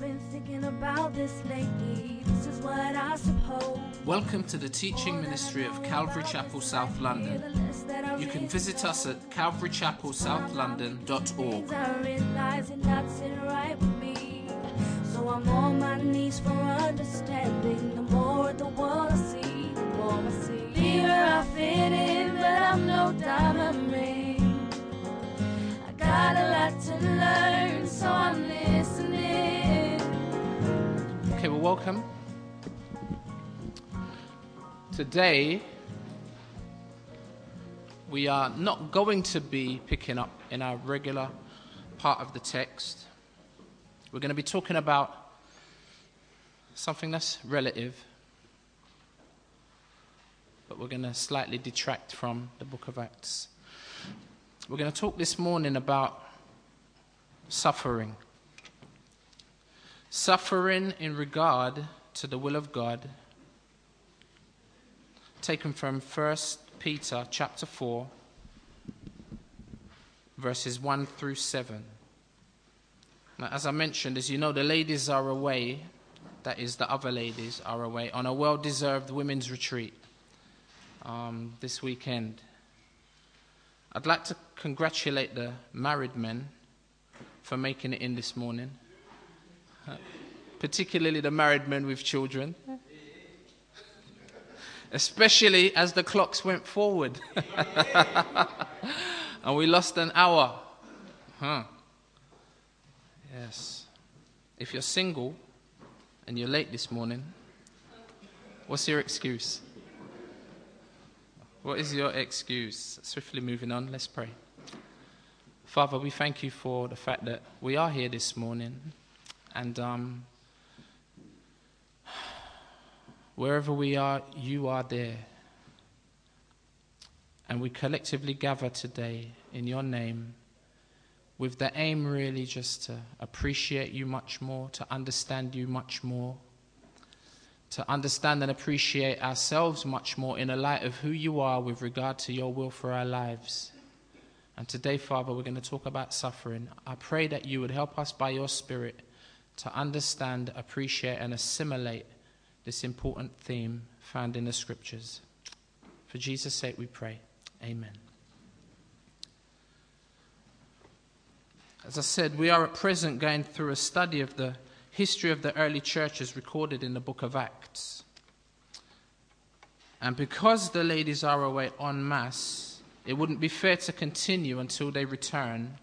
Been thinking about this lately. This is what I suppose. Welcome to the teaching ministry of Calvary Chapel South London. You can visit us at calvarychapelsouth.london.org. I realize it not sitting right with me. So I'm on my knees for understanding. The more of the world I see, the more I see. Here I fit in, but I'm no diamond ring. I got a lot to learn, so I'm listening. Welcome. Today, we are not going to be picking up in our regular part of the text. We're going to be talking about something that's relative, but we're going to slightly detract from the book of Acts. We're going to talk this morning about suffering. Suffering in regard to the will of God, taken from 1 Peter chapter 4, verses 1 through 7. Now, as I mentioned, as you know, the ladies are away, that is, the other ladies are away, on a well deserved women's retreat um, this weekend. I'd like to congratulate the married men for making it in this morning, particularly the married men with children, especially as the clocks went forward and we lost an hour. Huh. Yes. If you're single and you're late this morning, what's your excuse? What is your excuse? Swiftly moving on, let's pray. Father, we thank you for the fact that we are here this morning. And um, wherever we are, you are there. And we collectively gather today in your name with the aim really just to appreciate you much more, to understand you much more, to understand and appreciate ourselves much more in the light of who you are with regard to your will for our lives. And today, Father, we're going to talk about suffering. I pray that you would help us by your Spirit to understand, appreciate, and assimilate this important theme found in the Scriptures. For Jesus' sake, we pray. Amen. As I said, we are at present going through a study of the history of the early churches recorded in the book of Acts. And because the ladies are away en masse, it wouldn't be fair to continue until they return.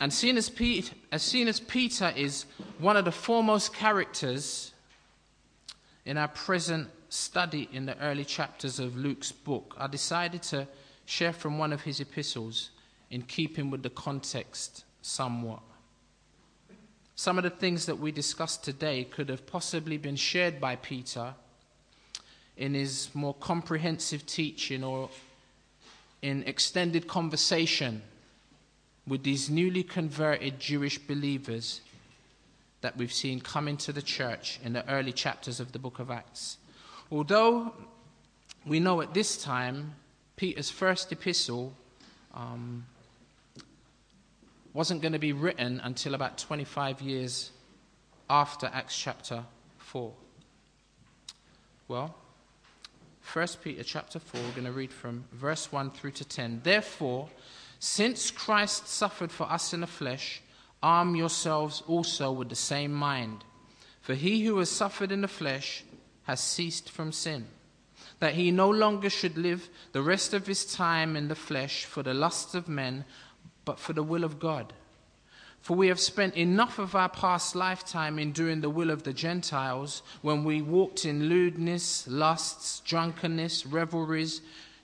And seeing as, Pete, as seen as Peter is one of the foremost characters in our present study in the early chapters of Luke's book, I decided to share from one of his epistles in keeping with the context somewhat. Some of the things that we discussed today could have possibly been shared by Peter in his more comprehensive teaching or in extended conversation with these newly converted Jewish believers that we've seen come into the church in the early chapters of the book of Acts. Although we know at this time Peter's first epistle um, wasn't going to be written until about 25 years after Acts chapter 4. Well, 1 Peter chapter 4, we're going to read from verse 1 through to 10. Therefore, since Christ suffered for us in the flesh, arm yourselves also with the same mind. For he who has suffered in the flesh has ceased from sin, that he no longer should live the rest of his time in the flesh for the lusts of men but for the will of God. For we have spent enough of our past lifetime in doing the will of the Gentiles when we walked in lewdness, lusts, drunkenness, revelries,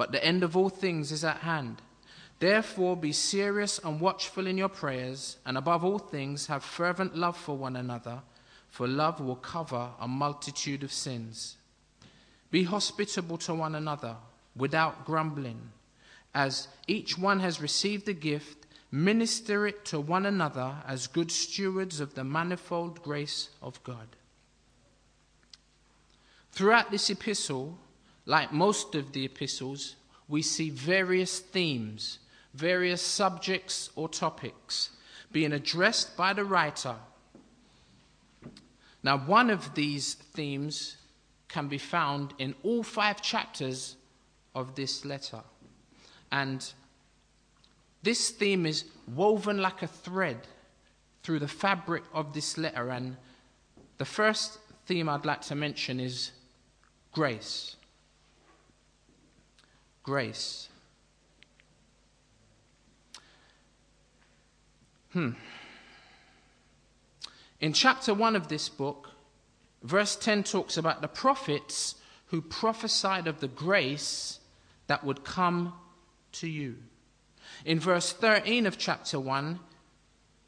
But the end of all things is at hand. Therefore, be serious and watchful in your prayers, and above all things, have fervent love for one another, for love will cover a multitude of sins. Be hospitable to one another without grumbling. As each one has received a gift, minister it to one another as good stewards of the manifold grace of God. Throughout this epistle, like most of the epistles, we see various themes various subjects or topics being addressed by the writer. Now, one of these themes can be found in all five chapters of this letter. And this theme is woven like a thread through the fabric of this letter. And the first theme I'd like to mention is grace. Grace. Hmm. In chapter 1 of this book, verse 10 talks about the prophets who prophesied of the grace that would come to you. In verse 13 of chapter 1,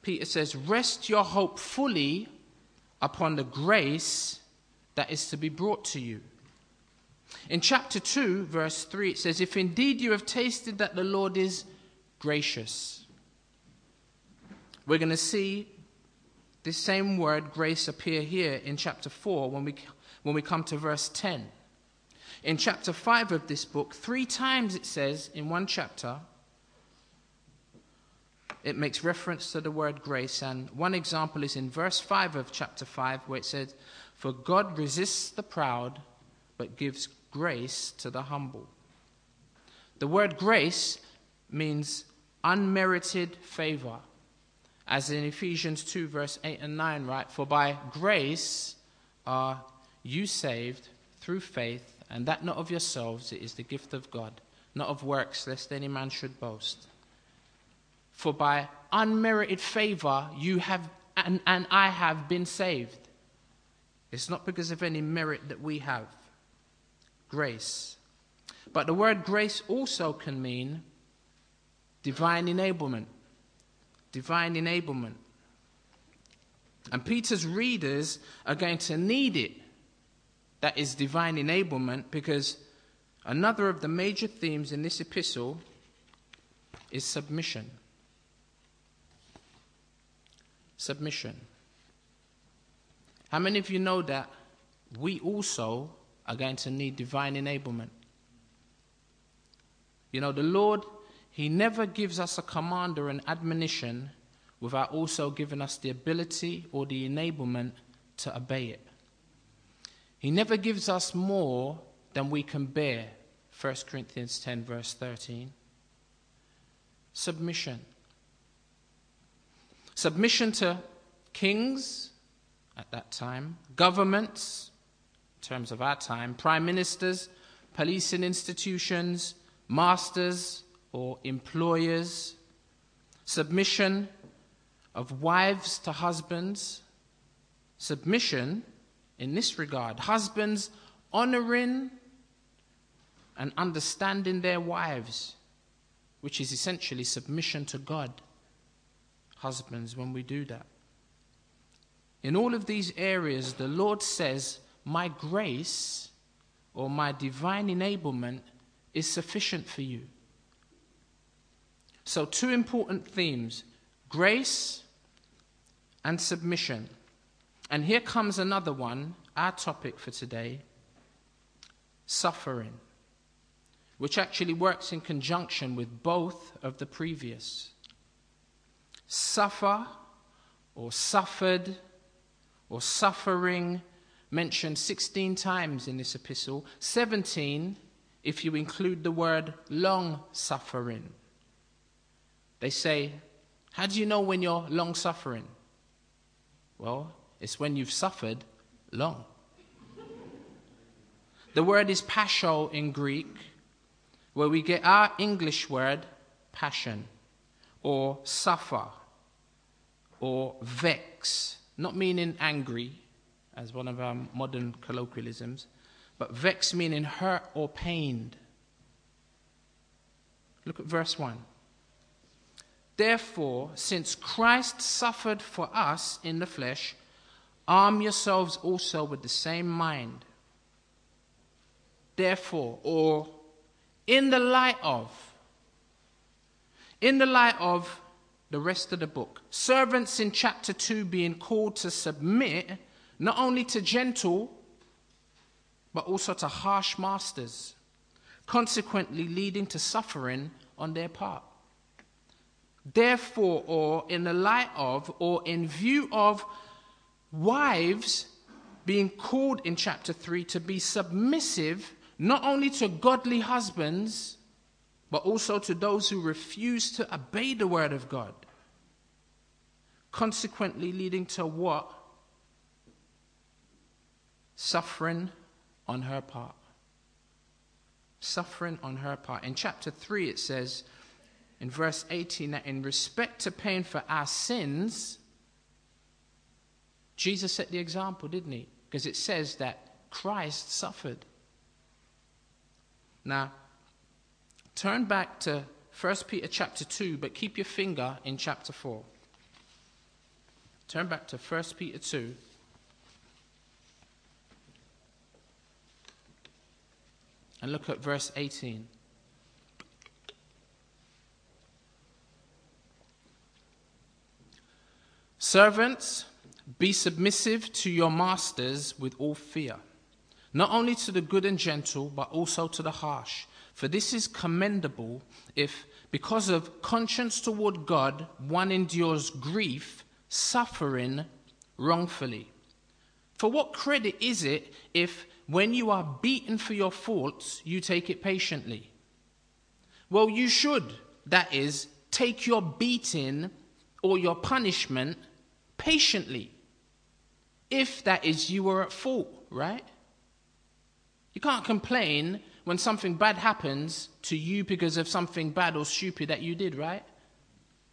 Peter says, Rest your hope fully upon the grace that is to be brought to you. In chapter 2, verse 3, it says, If indeed you have tasted that the Lord is gracious. We're going to see this same word, grace, appear here in chapter 4 when we, when we come to verse 10. In chapter 5 of this book, three times it says in one chapter, it makes reference to the word grace. And one example is in verse 5 of chapter 5, where it says, For God resists the proud, but gives grace to the humble. The word grace means unmerited favor as in Ephesians 2, verse 8 and 9, right? For by grace are you saved through faith, and that not of yourselves, it is the gift of God, not of works, lest any man should boast. For by unmerited favor you have, and, and I have been saved. It's not because of any merit that we have. Grace. But the word grace also can mean divine enablement divine enablement. And Peter's readers are going to need it. That is divine enablement because another of the major themes in this epistle is submission. Submission. How many of you know that we also are going to need divine enablement? You know, the Lord he never gives us a command or an admonition without also giving us the ability or the enablement to obey it. He never gives us more than we can bear. 1 Corinthians 10, verse 13. Submission. Submission to kings at that time, governments, terms of our time, prime ministers, policing institutions, masters, or employers, submission of wives to husbands, submission in this regard, husbands honoring and understanding their wives, which is essentially submission to God. Husbands, when we do that. In all of these areas, the Lord says, My grace or my divine enablement is sufficient for you. So, two important themes grace and submission. And here comes another one, our topic for today suffering, which actually works in conjunction with both of the previous. Suffer or suffered or suffering mentioned 16 times in this epistle, 17 if you include the word long suffering. They say, How do you know when you're long suffering? Well, it's when you've suffered long. The word is pasho in Greek, where we get our English word passion, or suffer, or vex, not meaning angry, as one of our modern colloquialisms, but vex meaning hurt or pained. Look at verse 1. Therefore, since Christ suffered for us in the flesh, arm yourselves also with the same mind. Therefore, or in the light of, in the light of the rest of the book, servants in chapter 2 being called to submit not only to gentle, but also to harsh masters, consequently leading to suffering on their part. Therefore, or in the light of, or in view of wives being called in chapter 3 to be submissive not only to godly husbands, but also to those who refuse to obey the word of God. Consequently, leading to what? Suffering on her part. Suffering on her part. In chapter 3, it says, in verse 18 that in respect to paying for our sins, Jesus set the example, didn't he? Because it says that Christ suffered. Now, turn back to 1 Peter chapter 2, but keep your finger in chapter 4. Turn back to 1 Peter 2. And look at verse 18. Servants, be submissive to your masters with all fear, not only to the good and gentle, but also to the harsh. For this is commendable if, because of conscience toward God, one endures grief, suffering wrongfully. For what credit is it if, when you are beaten for your faults, you take it patiently? Well, you should, that is, take your beating or your punishment patiently. If that is, you were at fault, right? You can't complain when something bad happens to you because of something bad or stupid that you did, right?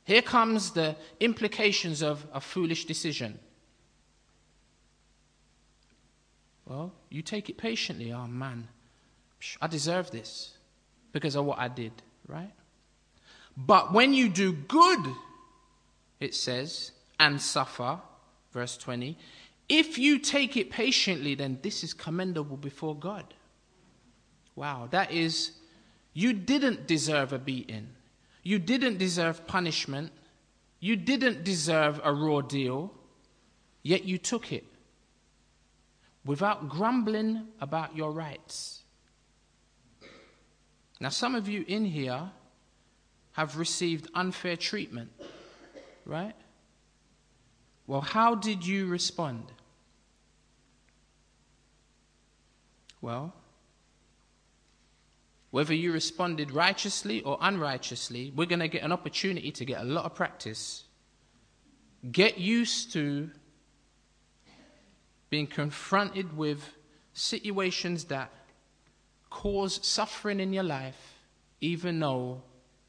Here comes the implications of a foolish decision. Well, you take it patiently. Oh man, I deserve this because of what I did, right? But when you do good, it says, and suffer, verse 20, if you take it patiently, then this is commendable before God. Wow, that is, you didn't deserve a beating. You didn't deserve punishment. You didn't deserve a raw deal, yet you took it without grumbling about your rights. Now, some of you in here have received unfair treatment, right? Well, how did you respond? Well, whether you responded righteously or unrighteously, we're going to get an opportunity to get a lot of practice. Get used to being confronted with situations that cause suffering in your life, even though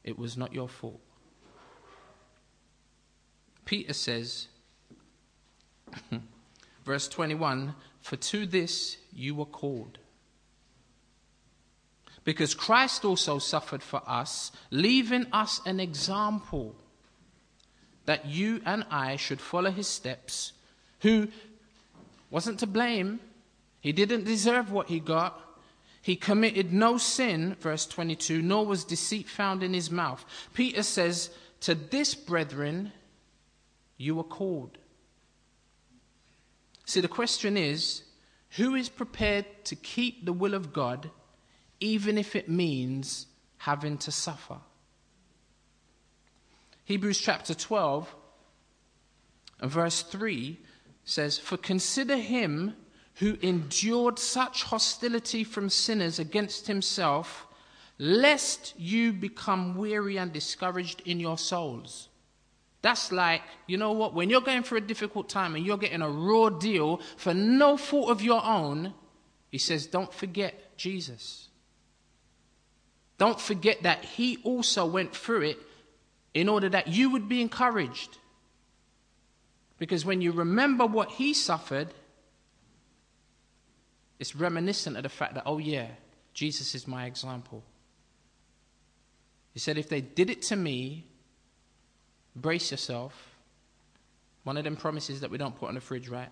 it was not your fault. Peter says, Verse 21 For to this you were called. Because Christ also suffered for us, leaving us an example that you and I should follow his steps, who wasn't to blame, he didn't deserve what he got. He committed no sin, verse 22, nor was deceit found in his mouth. Peter says, To this, brethren, you were called. See, the question is who is prepared to keep the will of God even if it means having to suffer? Hebrews chapter 12 and verse 3 says, For consider him who endured such hostility from sinners against himself, lest you become weary and discouraged in your souls. That's like, you know what, when you're going through a difficult time and you're getting a raw deal for no fault of your own, he says, don't forget Jesus. Don't forget that he also went through it in order that you would be encouraged. Because when you remember what he suffered, it's reminiscent of the fact that, oh, yeah, Jesus is my example. He said, if they did it to me, brace yourself. One of them promises that we don't put on the fridge, right?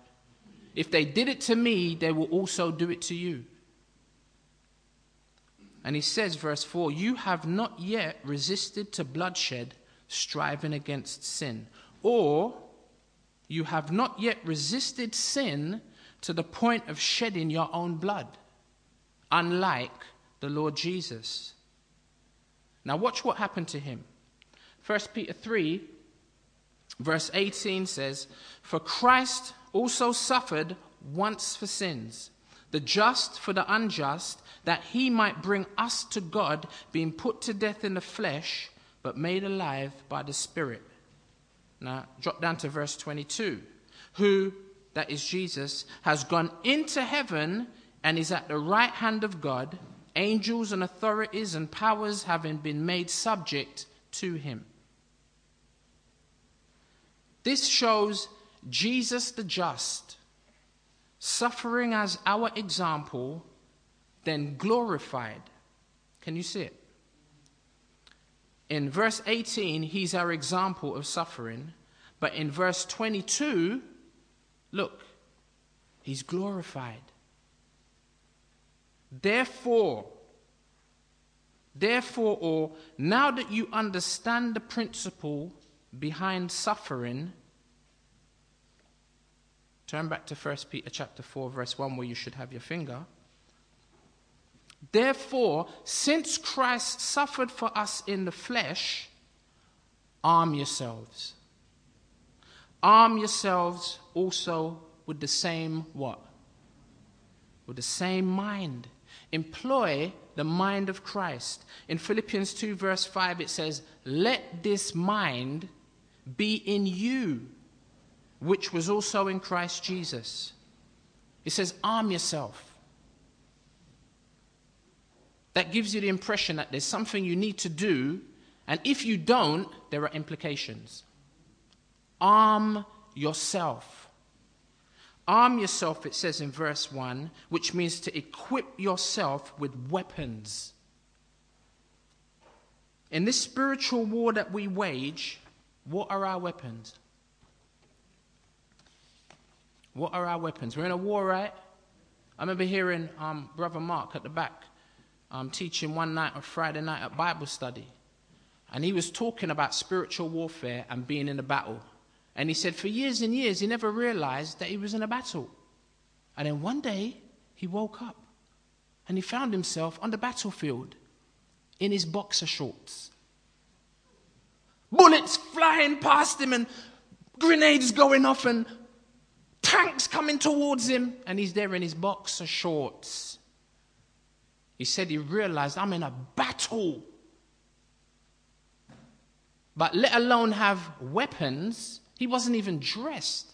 If they did it to me, they will also do it to you. And he says, verse 4 You have not yet resisted to bloodshed, striving against sin. Or you have not yet resisted sin to the point of shedding your own blood, unlike the Lord Jesus. Now, watch what happened to him. 1 Peter 3, verse 18 says, For Christ also suffered once for sins, the just for the unjust, that he might bring us to God, being put to death in the flesh, but made alive by the Spirit. Now, drop down to verse 22. Who, that is Jesus, has gone into heaven and is at the right hand of God, angels and authorities and powers having been made subject to him. This shows Jesus the just, suffering as our example, then glorified. Can you see it? In verse 18, he's our example of suffering. But in verse 22, look, he's glorified. Therefore, therefore, or now that you understand the principle behind suffering, turn back to 1 Peter chapter 4, verse 1, where you should have your finger. Therefore, since Christ suffered for us in the flesh, arm yourselves. Arm yourselves also with the same what? With the same mind. Employ the mind of Christ. In Philippians 2, verse 5, it says, Let this mind be in you, which was also in Christ Jesus. It says, Arm yourself. That gives you the impression that there's something you need to do, and if you don't, there are implications. Arm yourself. Arm yourself, it says in verse 1, which means to equip yourself with weapons. In this spiritual war that we wage, what are our weapons? What are our weapons? We're in a war, right? I remember hearing um, Brother Mark at the back um, teaching one night on Friday night at Bible study. And he was talking about spiritual warfare and being in a battle. And he said for years and years he never realized that he was in a battle. And then one day he woke up and he found himself on the battlefield in his boxer shorts. Bullets flying past him and grenades going off and tanks coming towards him. And he's there in his boxer shorts. He said he realized I'm in a battle. But let alone have weapons, he wasn't even dressed.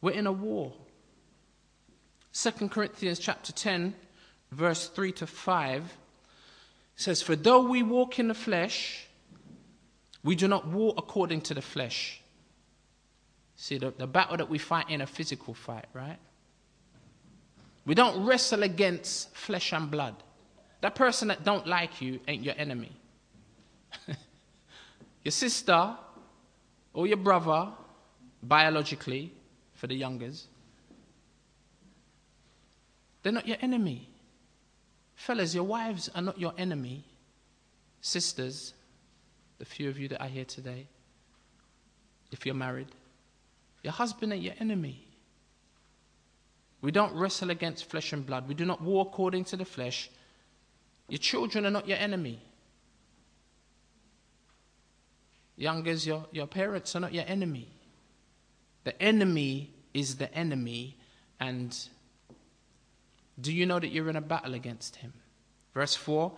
We're in a war. 2 Corinthians chapter 10, verse 3 to 5 says, For though we walk in the flesh, we do not war according to the flesh. See, the, the battle that we fight in a physical fight, right? We don't wrestle against flesh and blood. That person that don't like you ain't your enemy. your sister or your brother, biologically, for the youngers, they're not your enemy. Fellas, your wives are not your enemy. Sisters, the few of you that are here today, if you're married, your husband ain't your enemy. We don't wrestle against flesh and blood. We do not war according to the flesh. Your children are not your enemy. Youngers, your, your parents are not your enemy. The enemy is the enemy, and do you know that you're in a battle against him? Verse 4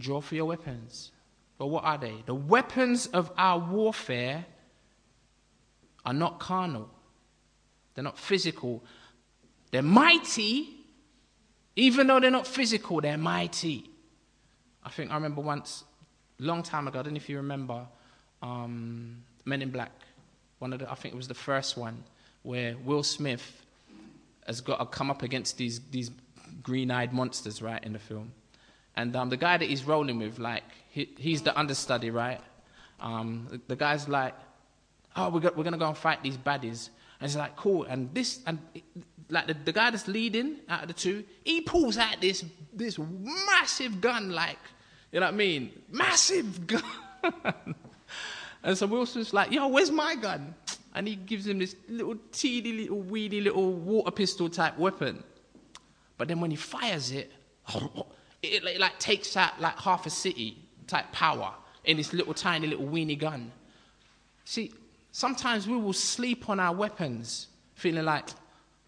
Draw for your weapons. But what are they? The weapons of our warfare are not carnal, they're not physical, they're mighty, even though they're not physical, they're mighty. I think I remember once, long time ago, I don't know if you remember, um, Men in Black. One of the, I think it was the first one, where Will Smith has got to come up against these, these green eyed monsters, right, in the film. And um, the guy that he's rolling with, like, he, he's the understudy, right? Um, the, the guy's like, oh, we're, we're going to go and fight these baddies. And he's like, cool. And this, and like the, the guy that's leading out of the two, he pulls out this, this massive gun, like, you know what I mean? Massive gun. and so Wilson's like, yo, where's my gun? And he gives him this little teeny, little weedy, little water pistol type weapon. But then when he fires it, it, it like takes out like half a city type power in this little tiny little weeny gun. See, sometimes we will sleep on our weapons, feeling like,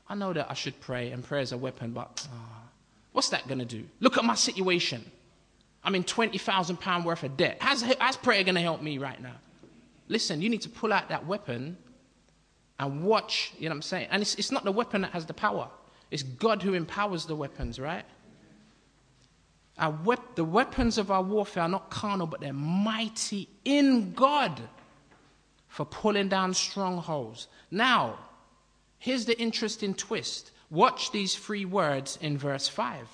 I know that I should pray and prayer is a weapon, but uh, what's that going to do? Look at my situation. I'm in £20,000 worth of debt. How's, how's prayer going to help me right now? Listen, you need to pull out that weapon and watch, you know what I'm saying? And it's, it's not the weapon that has the power, it's God who empowers the weapons, right? Wep- the weapons of our warfare are not carnal, but they're mighty in God for pulling down strongholds. Now, here's the interesting twist. Watch these three words in verse 5.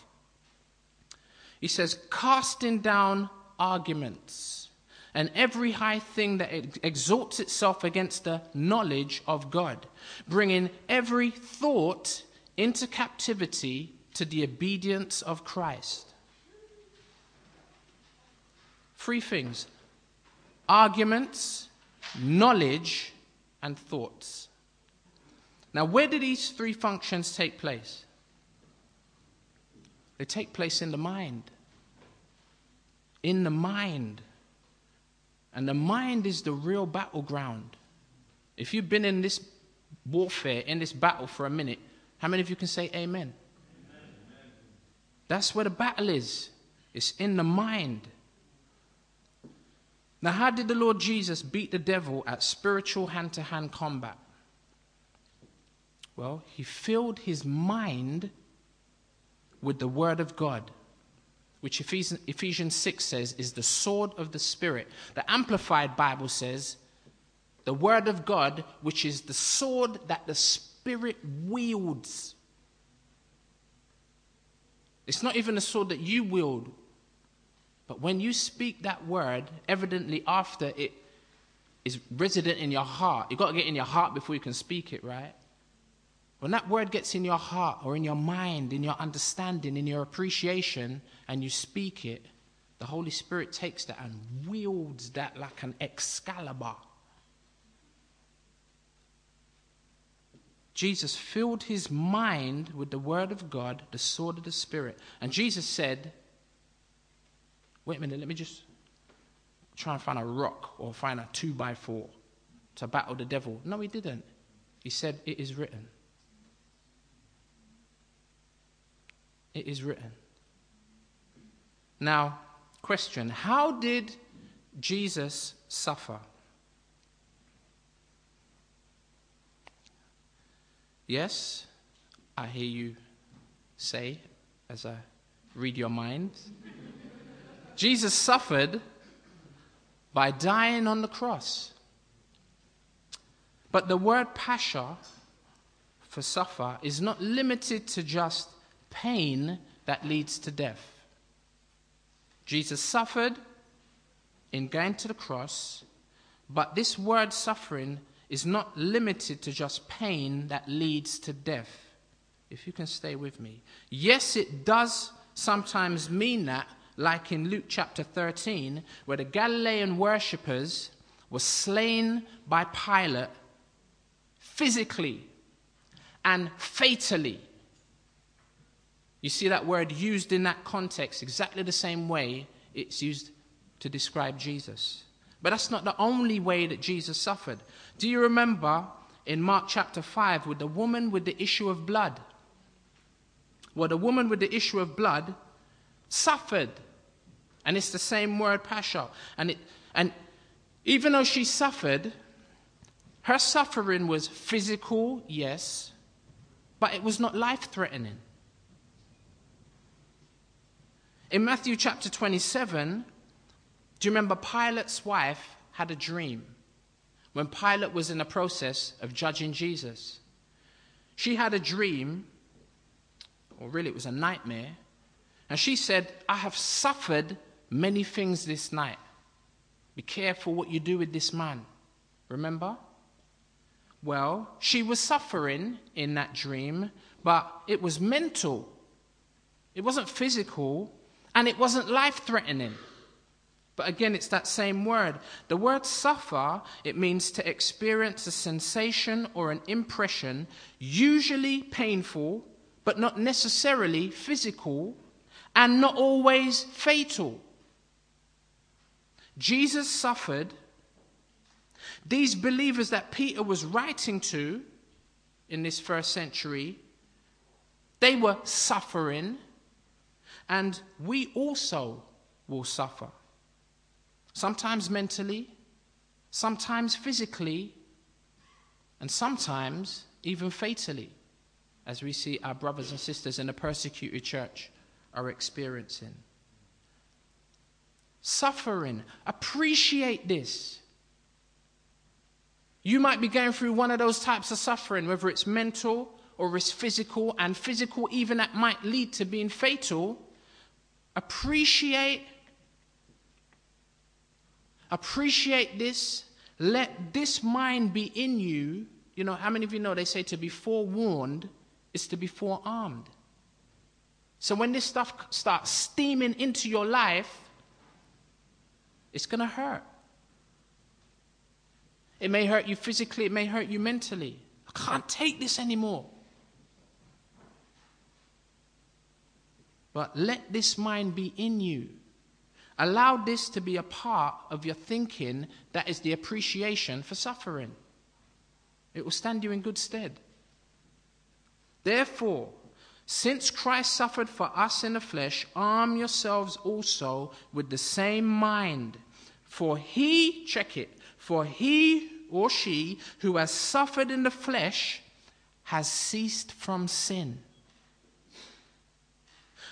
He says, casting down arguments and every high thing that exalts itself against the knowledge of God, bringing every thought into captivity to the obedience of Christ. Three things arguments, knowledge, and thoughts. Now, where do these three functions take place? They take place in the mind. In the mind. And the mind is the real battleground. If you've been in this warfare, in this battle for a minute, how many of you can say amen? amen. That's where the battle is. It's in the mind. Now, how did the Lord Jesus beat the devil at spiritual hand to hand combat? Well, he filled his mind with the Word of God, which Ephesians 6 says is the sword of the Spirit. The Amplified Bible says the Word of God, which is the sword that the Spirit wields. It's not even a sword that you wield, but when you speak that word, evidently after it is resident in your heart, you've got to get in your heart before you can speak it, right? When that word gets in your heart or in your mind, in your understanding, in your appreciation, and you speak it, the Holy Spirit takes that and wields that like an Excalibur. Jesus filled his mind with the Word of God, the sword of the Spirit. And Jesus said, Wait a minute, let me just try and find a rock or find a two by four to battle the devil. No, he didn't. He said, It is written. It is written. Now, question How did Jesus suffer? Yes, I hear you say as I read your mind. Jesus suffered by dying on the cross. But the word pasha for suffer is not limited to just pain that leads to death. Jesus suffered in going to the cross, but this word suffering is not limited to just pain that leads to death. If you can stay with me. Yes, it does sometimes mean that, like in Luke chapter 13, where the Galilean worshippers were slain by Pilate physically and fatally. You see that word used in that context exactly the same way it's used to describe Jesus. But that's not the only way that Jesus suffered. Do you remember in Mark chapter 5 with the woman with the issue of blood? Well, the woman with the issue of blood suffered and it's the same word, pasha. And, it, and even though she suffered, her suffering was physical, yes, but it was not life threatening. In Matthew chapter 27, do you remember Pilate's wife had a dream when Pilate was in the process of judging Jesus? She had a dream, or really it was a nightmare, And she said, I have suffered many things this night. Be careful what you do with this man. Remember? Well, she was suffering in that dream, but it was mental. It wasn't physical, and it wasn't life threatening. But again, it's that same word. The word suffer, it means to experience a sensation or an impression, usually painful, but not necessarily physical, and not always fatal. Jesus suffered. These believers that Peter was writing to in this first century, they were suffering, and we also will suffer. Sometimes mentally, sometimes physically, and sometimes even fatally, as we see our brothers and sisters in the persecuted church are experiencing. Suffering, appreciate this. You might be going through one of those types of suffering, whether it's mental or it's physical, and physical, even that might lead to being fatal. Appreciate Appreciate this. Let this mind be in you. You know, how many of you know they say to be forewarned is to be forearmed? So when this stuff starts steaming into your life, it's going to hurt. It may hurt you physically, it may hurt you mentally. I can't take this anymore. But let this mind be in you. Allow this to be a part of your thinking that is the appreciation for suffering. It will stand you in good stead. Therefore, since Christ suffered for us in the flesh, arm yourselves also with the same mind. For he, check it, for he or she who has suffered in the flesh has ceased from sin.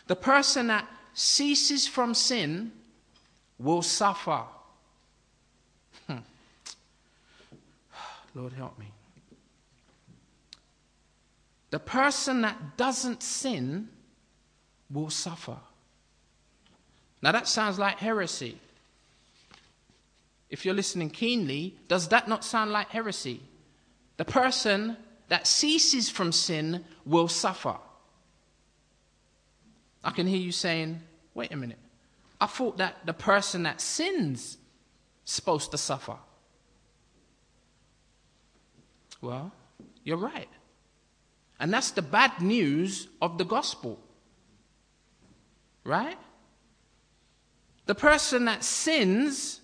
The person that ceases from sin will suffer. Hmm. Lord, help me. The person that doesn't sin will suffer. Now, that sounds like heresy. If you're listening keenly, does that not sound like heresy? The person that ceases from sin will suffer. I can hear you saying, wait a minute. I thought that the person that sins is supposed to suffer. Well, you're right. And that's the bad news of the gospel. Right? The person that sins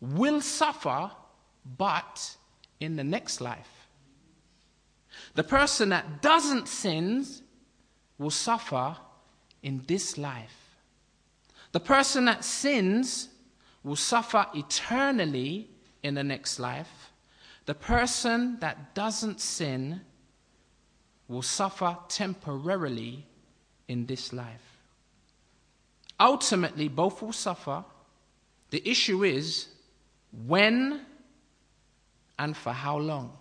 will suffer, but in the next life. The person that doesn't sin will suffer in this life. The person that sins will suffer eternally in the next life. The person that doesn't sin will suffer temporarily in this life. Ultimately, both will suffer. The issue is when and for how long.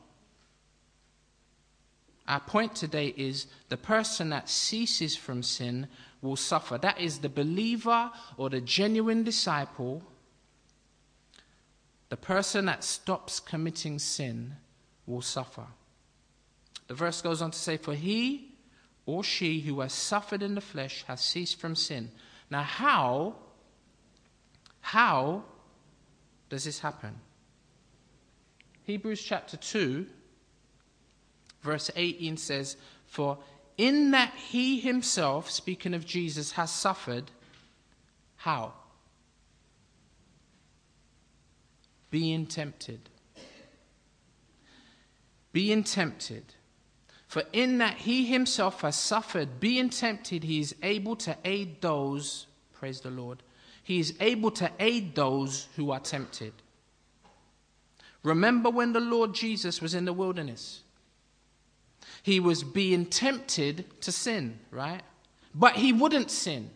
Our point today is the person that ceases from sin will suffer. That is the believer or the genuine disciple. The person that stops committing sin will suffer. The verse goes on to say, For he or she who has suffered in the flesh has ceased from sin. Now, how, how does this happen? Hebrews chapter 2, verse 18 says, For in that he himself, speaking of Jesus, has suffered, how? Being tempted. Being tempted. For in that he himself has suffered, being tempted, he is able to aid those, praise the Lord, he is able to aid those who are tempted. Remember when the Lord Jesus was in the wilderness? He was being tempted to sin, right? But he wouldn't sin.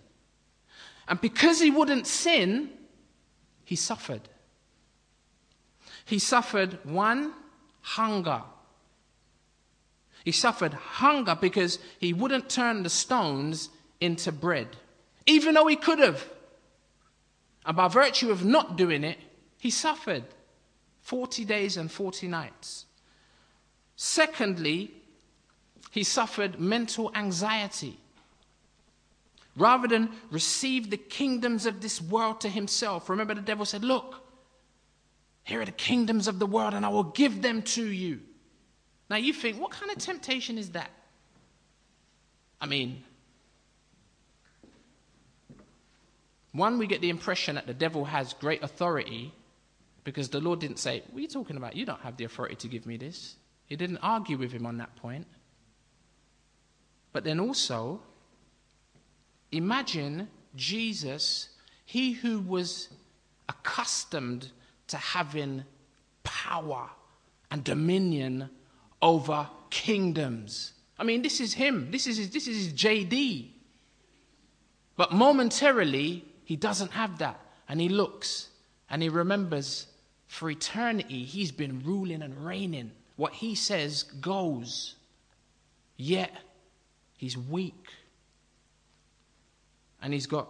And because he wouldn't sin, he suffered. He suffered one, hunger. He suffered hunger because he wouldn't turn the stones into bread. even though he could have. And by virtue of not doing it, he suffered 40 days and 40 nights. Secondly, he suffered mental anxiety. Rather than receive the kingdoms of this world to himself, remember the devil said, Look, here are the kingdoms of the world, and I will give them to you. Now you think, what kind of temptation is that? I mean, one, we get the impression that the devil has great authority because the Lord didn't say, What are you talking about? You don't have the authority to give me this. He didn't argue with him on that point. But then also, imagine Jesus, he who was accustomed to having power and dominion over kingdoms. I mean, this is him. This is his, this is his JD. But momentarily, he doesn't have that. And he looks and he remembers for eternity, he's been ruling and reigning. What he says goes. Yet, he's weak. And he's got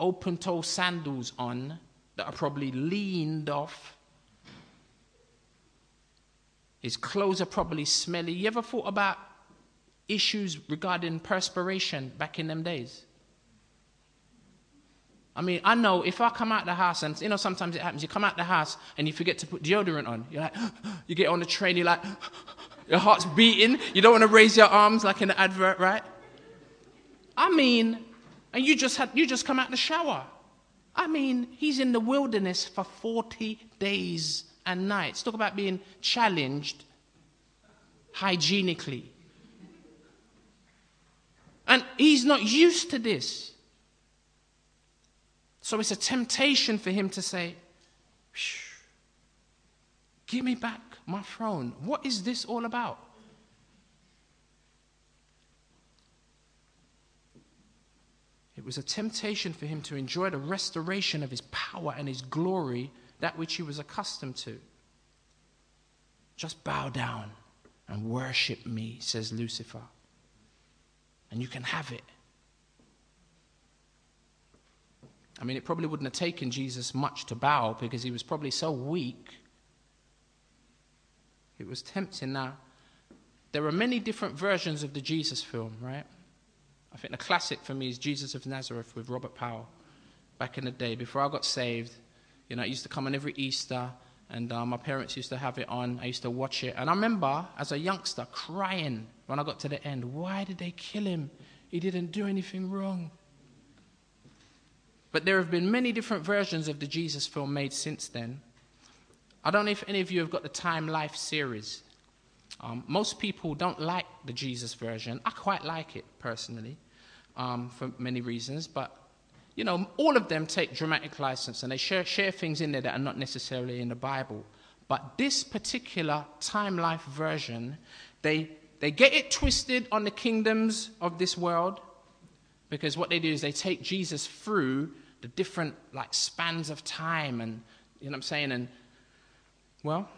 open toe sandals on that are probably leaned off. His clothes are probably smelly. You ever thought about issues regarding perspiration back in them days? I mean, I know if I come out the house, and you know, sometimes it happens, you come out the house and you forget to put deodorant on. You're like, you get on the train, you're like, your heart's beating. You don't want to raise your arms like in advert, right? I mean, and you just had, you just come out the shower. I mean, he's in the wilderness for 40 days and nights. Talk about being challenged hygienically. And he's not used to this. So it's a temptation for him to say, Give me back my throne. What is this all about? It was a temptation for him to enjoy the restoration of his power and his glory, that which he was accustomed to. Just bow down and worship me, says Lucifer, and you can have it. I mean, it probably wouldn't have taken Jesus much to bow because he was probably so weak. It was tempting. Now, there are many different versions of the Jesus film, right? I think the classic for me is Jesus of Nazareth with Robert Powell back in the day. Before I got saved, you know, it used to come on every Easter, and uh, my parents used to have it on. I used to watch it. And I remember as a youngster crying when I got to the end why did they kill him? He didn't do anything wrong. But there have been many different versions of the Jesus film made since then. I don't know if any of you have got the Time Life series. Um, most people don't like the Jesus version. I quite like it personally um, for many reasons, but you know, all of them take dramatic license and they share, share things in there that are not necessarily in the Bible. But this particular time life version, they, they get it twisted on the kingdoms of this world because what they do is they take Jesus through the different like spans of time and you know what I'm saying and well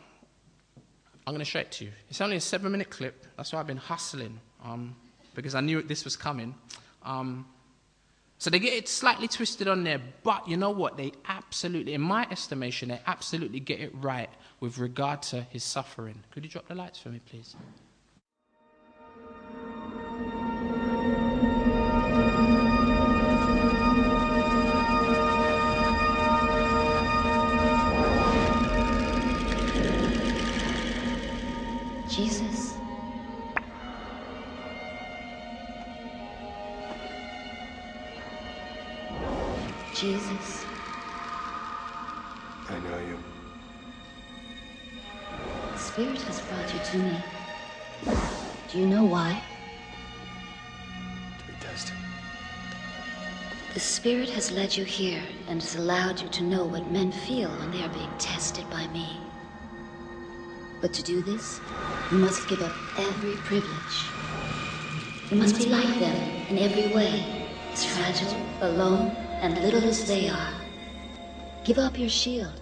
I'm going to show it to you. It's only a seven minute clip. That's why I've been hustling um, because I knew this was coming. Um, so they get it slightly twisted on there, but you know what? They absolutely, in my estimation, they absolutely get it right with regard to his suffering. Could you drop the lights for me, please? Jesus. I know you. The Spirit has brought you to me. Do you know why? To be tested. The Spirit has led you here and has allowed you to know what men feel when they are being tested by me. But to do this, you must give up every privilege. You must be like them in every way, as fragile, alone, and little as they are. Give up your shield.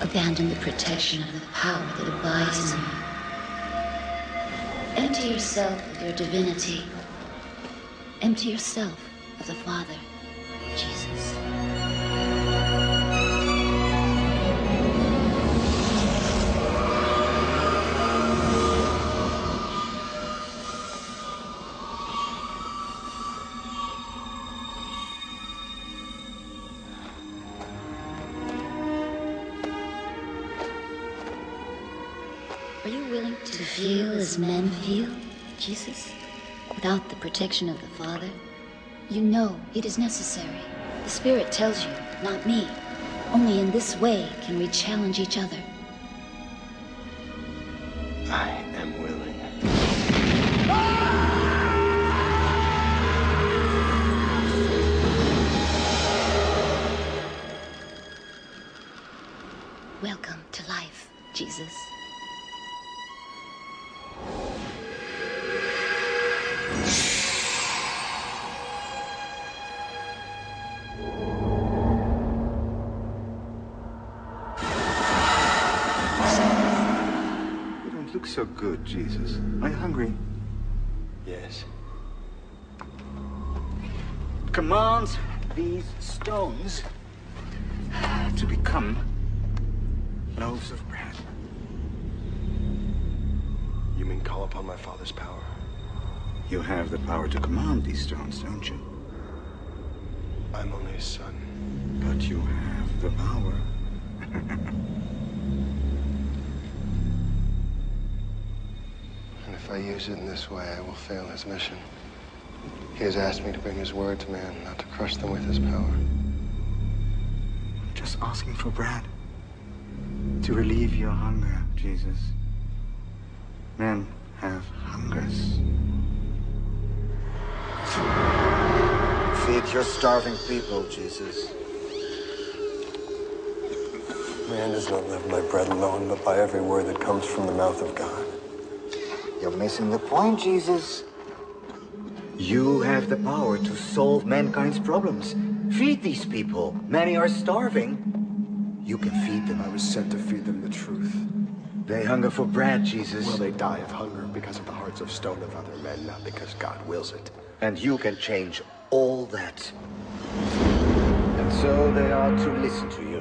Abandon the protection of the power that abides in you. Empty yourself of your divinity. Empty yourself of the Father, Jesus. Feel, Jesus? Without the protection of the Father? You know it is necessary. The Spirit tells you, not me. Only in this way can we challenge each other. I Jesus. Are you hungry? Yes. Commands these stones to become loaves of bread. You mean call upon my father's power? You have the power to command these stones, don't you? I'm only a son. But you have the power. if I use it in this way, I will fail his mission. He has asked me to bring his word to man, not to crush them with his power. I'm Just asking for bread. To relieve your hunger, Jesus. Men have hungers. Feed your starving people, Jesus. Man does not live by bread alone, but by every word that comes from the mouth of God. You're missing the point, Jesus. You have the power to solve mankind's problems. Feed these people. Many are starving. You can feed them. I was sent to feed them the truth. They hunger for bread, Jesus. Will they die of hunger because of the hearts of stone of other men, not because God wills it? And you can change all that. And so they are to listen to you.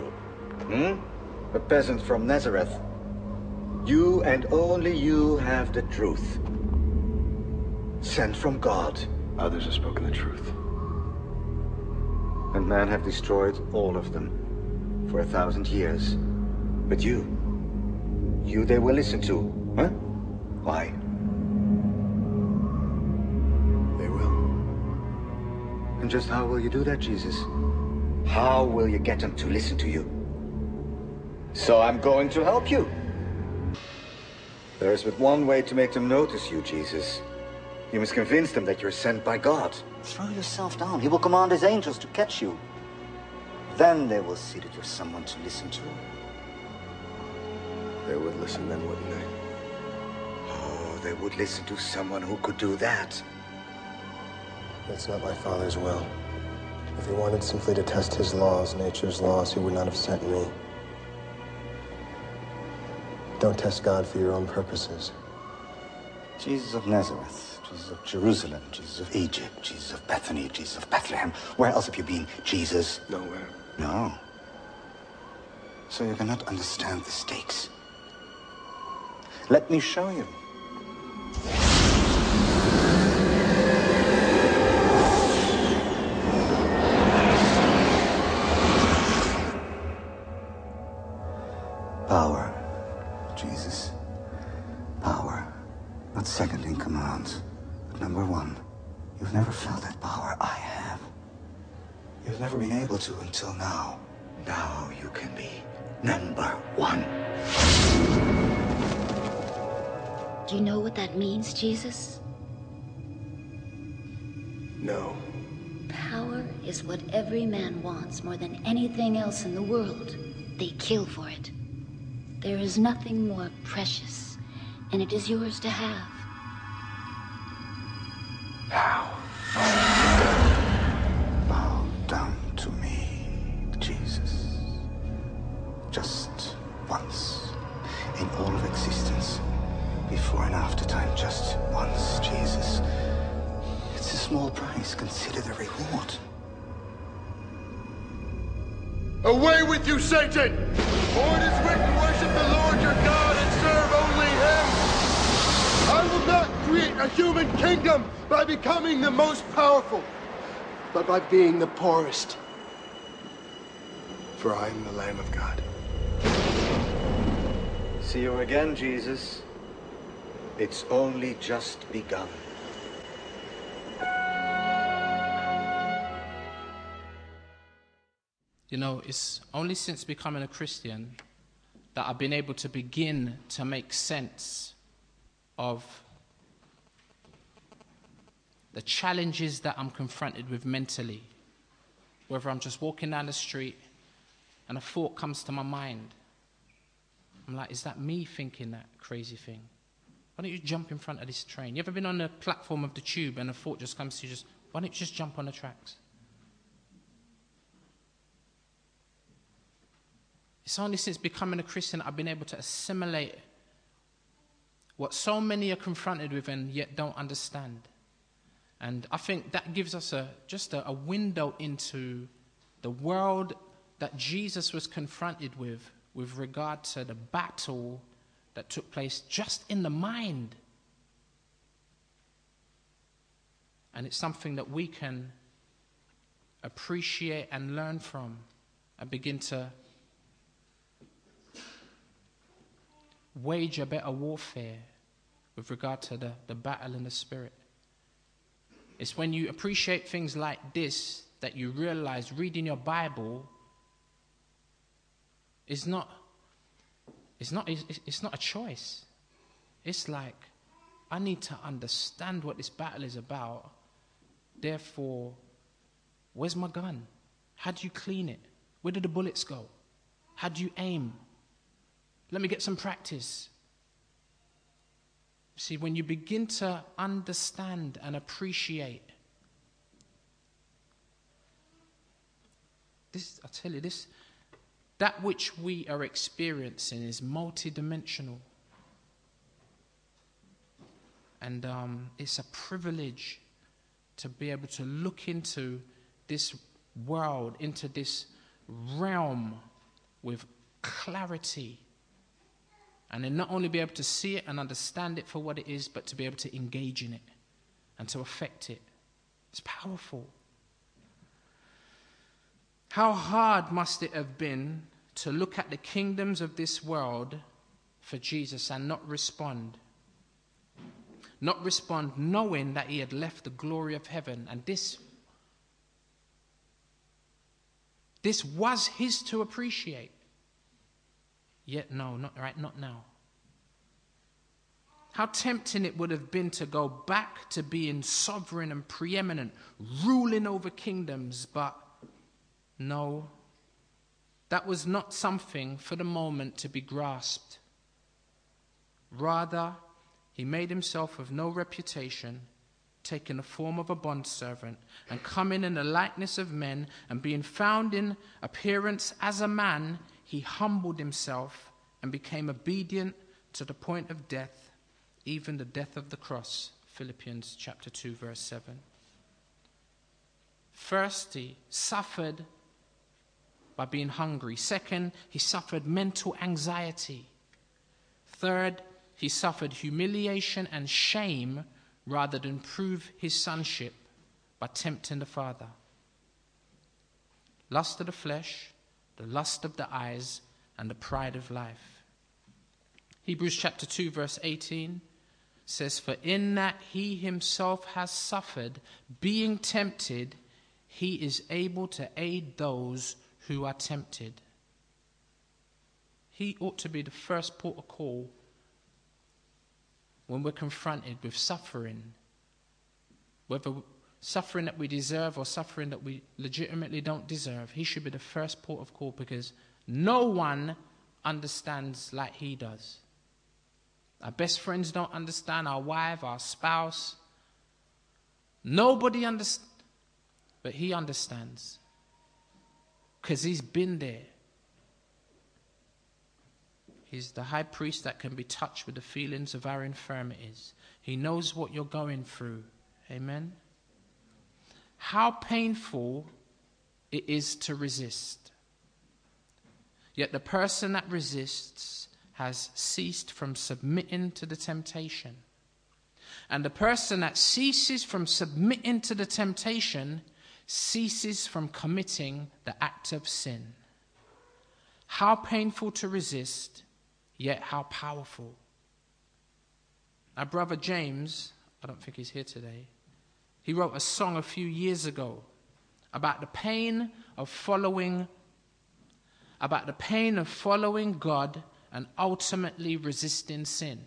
Hmm? A peasant from Nazareth. You and only you have the truth. Sent from God. Others have spoken the truth. And men have destroyed all of them for a thousand years. But you, you they will listen to. Huh? Why? They will. And just how will you do that, Jesus? How will you get them to listen to you? So I'm going to help you. There is but one way to make them notice you, Jesus. You must convince them that you're sent by God. Throw yourself down. He will command his angels to catch you. Then they will see that you're someone to listen to. They would listen then, wouldn't they? Oh, they would listen to someone who could do that. That's not my father's will. If he wanted simply to test his laws, nature's laws, he would not have sent me. Don't test God for your own purposes. Jesus of Nazareth, Jesus of Jerusalem, Jesus of Egypt, Jesus of Bethany, Jesus of Bethlehem. Where else have you been, Jesus? Nowhere. No. So you cannot understand the stakes. Let me show you. Not second in command, but number one. You've never felt that power I have. You've never been able to until now. Now you can be number one. Do you know what that means, Jesus? No. Power is what every man wants more than anything else in the world. They kill for it. There is nothing more precious, and it is yours to have. Now, bow down to me, Jesus. Just once in all of existence, before and after time, just once, Jesus. It's It's a small price. Consider the reward. Away with you, Satan! For it is written, worship the Lord your God and serve only him! I will not create a human kingdom by becoming the most powerful, but by being the poorest. For I am the Lamb of God. See you again, Jesus. It's only just begun. You know, it's only since becoming a Christian that I've been able to begin to make sense of the challenges that I'm confronted with mentally. Whether I'm just walking down the street and a thought comes to my mind. I'm like, is that me thinking that crazy thing? Why don't you jump in front of this train? You ever been on the platform of the tube and a thought just comes to you, just, why don't you just jump on the tracks? It's only since becoming a Christian I've been able to assimilate what so many are confronted with and yet don't understand. And I think that gives us a, just a, a window into the world that Jesus was confronted with, with regard to the battle that took place just in the mind. And it's something that we can appreciate and learn from and begin to wage a better warfare with regard to the, the battle in the spirit. It's when you appreciate things like this that you realize reading your Bible is not, it's not, it's, not a choice. It's like, I need to understand what this battle is about. Therefore, where's my gun? How do you clean it? Where do the bullets go? How do you aim? Let me get some practice. See, when you begin to understand and appreciate this, I tell you, this that which we are experiencing is multidimensional. And um, it's a privilege to be able to look into this world, into this realm with clarity and then not only be able to see it and understand it for what it is, but to be able to engage in it and to affect it. It's powerful. How hard must it have been to look at the kingdoms of this world for Jesus and not respond? Not respond knowing that he had left the glory of heaven and this this was his to appreciate. Yet, no, not right, not now. How tempting it would have been to go back to being sovereign and preeminent, ruling over kingdoms, but no, that was not something for the moment to be grasped. Rather, he made himself of no reputation, taking the form of a bondservant, and coming in the likeness of men, and being found in appearance as a man, he humbled himself and became obedient to the point of death, even the death of the cross. Philippians chapter 2 verse 7. First, he suffered by being hungry. Second, he suffered mental anxiety. Third, he suffered humiliation and shame rather than prove his sonship by tempting the Father. Lust of the flesh, the lust of the eyes, and the pride of life. Hebrews chapter 2, verse 18 says, For in that he himself has suffered, being tempted, he is able to aid those who are tempted. He ought to be the first port of call when we're confronted with suffering, whether suffering that we deserve or suffering that we legitimately don't deserve, he should be the first port of call because no one understands like he does. Our best friends don't understand, our wife, our spouse. Nobody understands, but he understands because he's been there. He's the high priest that can be touched with the feelings of our infirmities. He knows what you're going through. Amen. How painful it is to resist. Yet the person that resists has ceased from submitting to the temptation. And the person that ceases from submitting to the temptation ceases from committing the act of sin. How painful to resist, yet how powerful. Our brother James, I don't think he's here today, he wrote a song a few years ago about the pain of following about the pain of following God and ultimately resisting sin.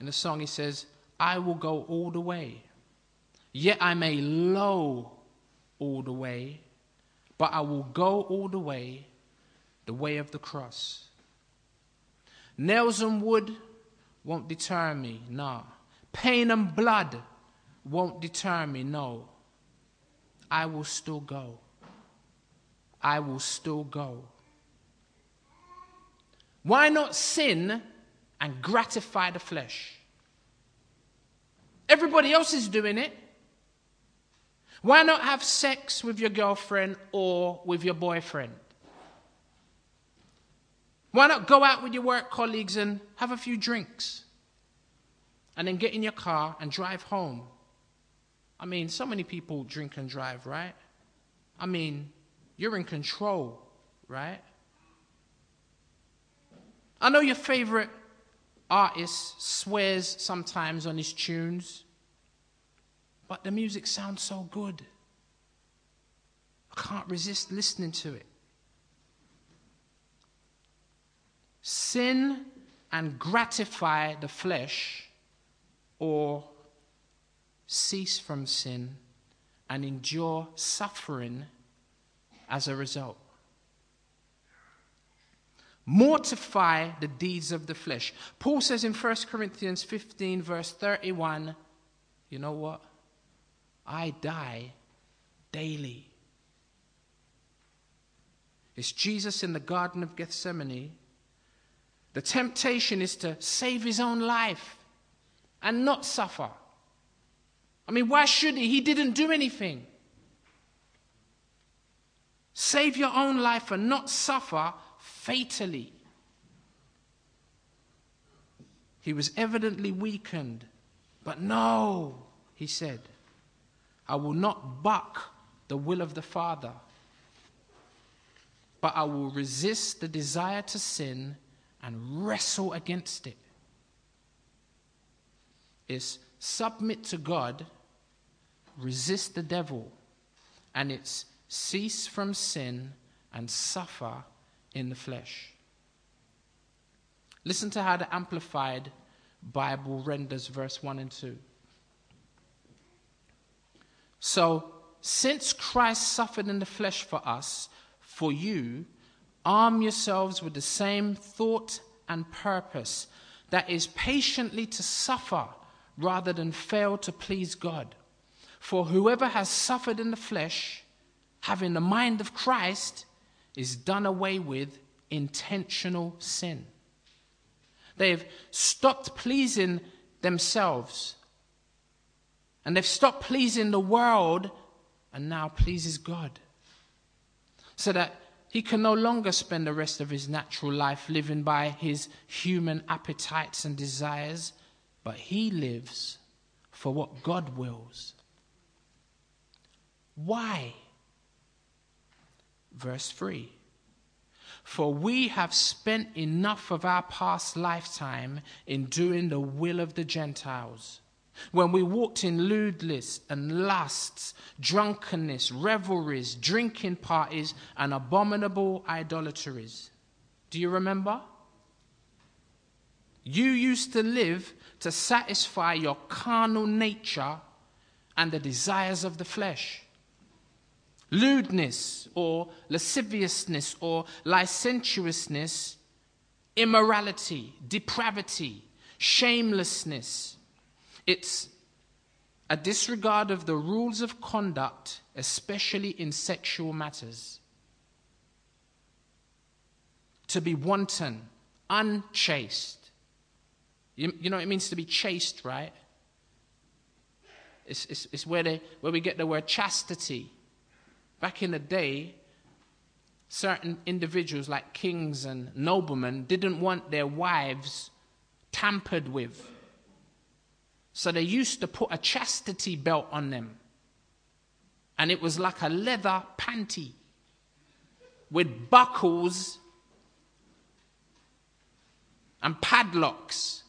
In the song he says, I will go all the way. Yet I may low all the way, but I will go all the way, the way of the cross. Nails and wood won't deter me, nah. Pain and blood won't deter me, no. I will still go. I will still go. Why not sin and gratify the flesh? Everybody else is doing it. Why not have sex with your girlfriend or with your boyfriend? Why not go out with your work colleagues and have a few drinks? And then get in your car and drive home. I mean, so many people drink and drive, right? I mean, you're in control, right? I know your favorite artist swears sometimes on his tunes, but the music sounds so good. I can't resist listening to it. sin and gratify the flesh, or cease from sin and endure suffering as a result. Mortify the deeds of the flesh. Paul says in 1 Corinthians 15, verse 31, you know what? I die daily. It's Jesus in the Garden of Gethsemane the temptation is to save his own life and not suffer. I mean, why should he? He didn't do anything. Save your own life and not suffer fatally. He was evidently weakened, but no, he said, I will not buck the will of the Father, but I will resist the desire to sin and wrestle against it. it is submit to God, resist the devil, and it's cease from sin and suffer in the flesh. Listen to how the Amplified Bible renders verse 1 and 2. So, since Christ suffered in the flesh for us, for you, Arm yourselves with the same thought and purpose that is patiently to suffer rather than fail to please God. For whoever has suffered in the flesh, having the mind of Christ, is done away with intentional sin. They've stopped pleasing themselves and they've stopped pleasing the world and now pleases God. So that he can no longer spend the rest of his natural life living by his human appetites and desires, but he lives for what God wills. Why? Verse 3 For we have spent enough of our past lifetime in doing the will of the Gentiles when we walked in lewdness and lusts, drunkenness, revelries, drinking parties, and abominable idolatries. Do you remember? You used to live to satisfy your carnal nature and the desires of the flesh. Lewdness or lasciviousness or licentiousness, immorality, depravity, shamelessness it's a disregard of the rules of conduct, especially in sexual matters. To be wanton, unchaste. You, you know what it means to be chaste, right? It's, it's, it's where, they, where we get the word chastity. Back in the day, certain individuals like kings and noblemen didn't want their wives tampered with. So they used to put a chastity belt on them. And it was like a leather panty with buckles and padlocks.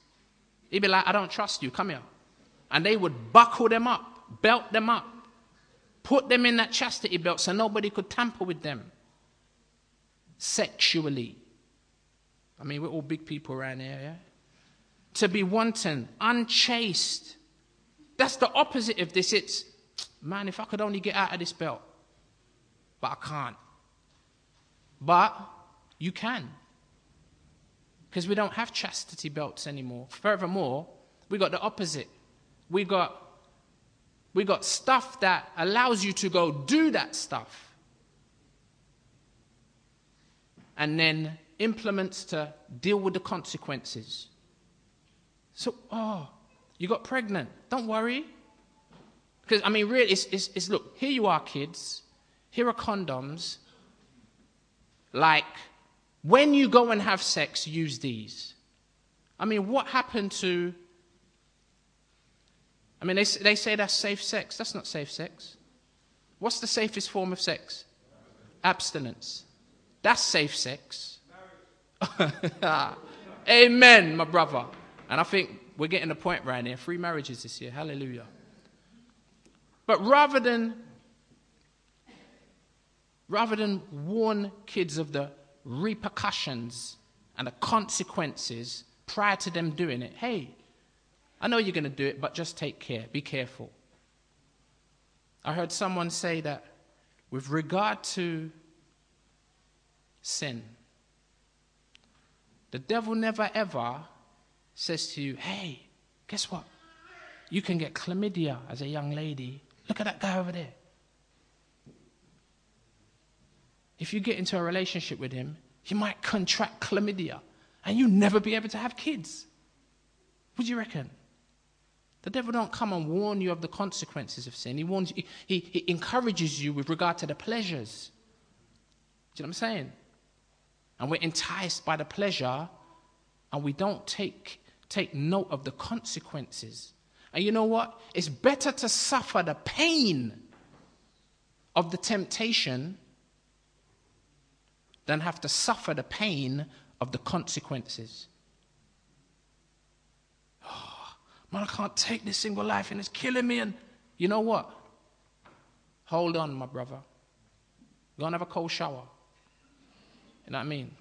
He'd be like, I don't trust you, come here. And they would buckle them up, belt them up, put them in that chastity belt so nobody could tamper with them sexually. I mean, we're all big people around here, yeah? To be wanton, unchaste. That's the opposite of this. It's, man, if I could only get out of this belt. But I can't. But you can because we don't have chastity belts anymore. Furthermore, we got the opposite. We got we got stuff that allows you to go do that stuff. And then implements to deal with the consequences. So, oh, you got pregnant. Don't worry. Because, I mean, really, it's, it's, it's look, here you are, kids. Here are condoms. Like, when you go and have sex, use these. I mean, what happened to. I mean, they, they say that's safe sex. That's not safe sex. What's the safest form of sex? Abstinence. That's safe sex. Amen, my brother. And I think we're getting the point right here. Three marriages this year. Hallelujah. But rather than rather than warn kids of the repercussions and the consequences prior to them doing it. Hey, I know you're going to do it, but just take care. Be careful. I heard someone say that with regard to sin, the devil never ever says to you, hey, guess what? You can get chlamydia as a young lady. Look at that guy over there. If you get into a relationship with him, you might contract chlamydia and you never be able to have kids. What do you reckon? The devil don't come and warn you of the consequences of sin. He warns you, he, he encourages you with regard to the pleasures. Do you know what I'm saying? And we're enticed by the pleasure and we don't take, take note of the consequences. And you know what? It's better to suffer the pain of the temptation than have to suffer the pain of the consequences. Oh, man, I can't take this single life and it's killing me. And you know what? Hold on, my brother. Go and have a cold shower. You know what I mean?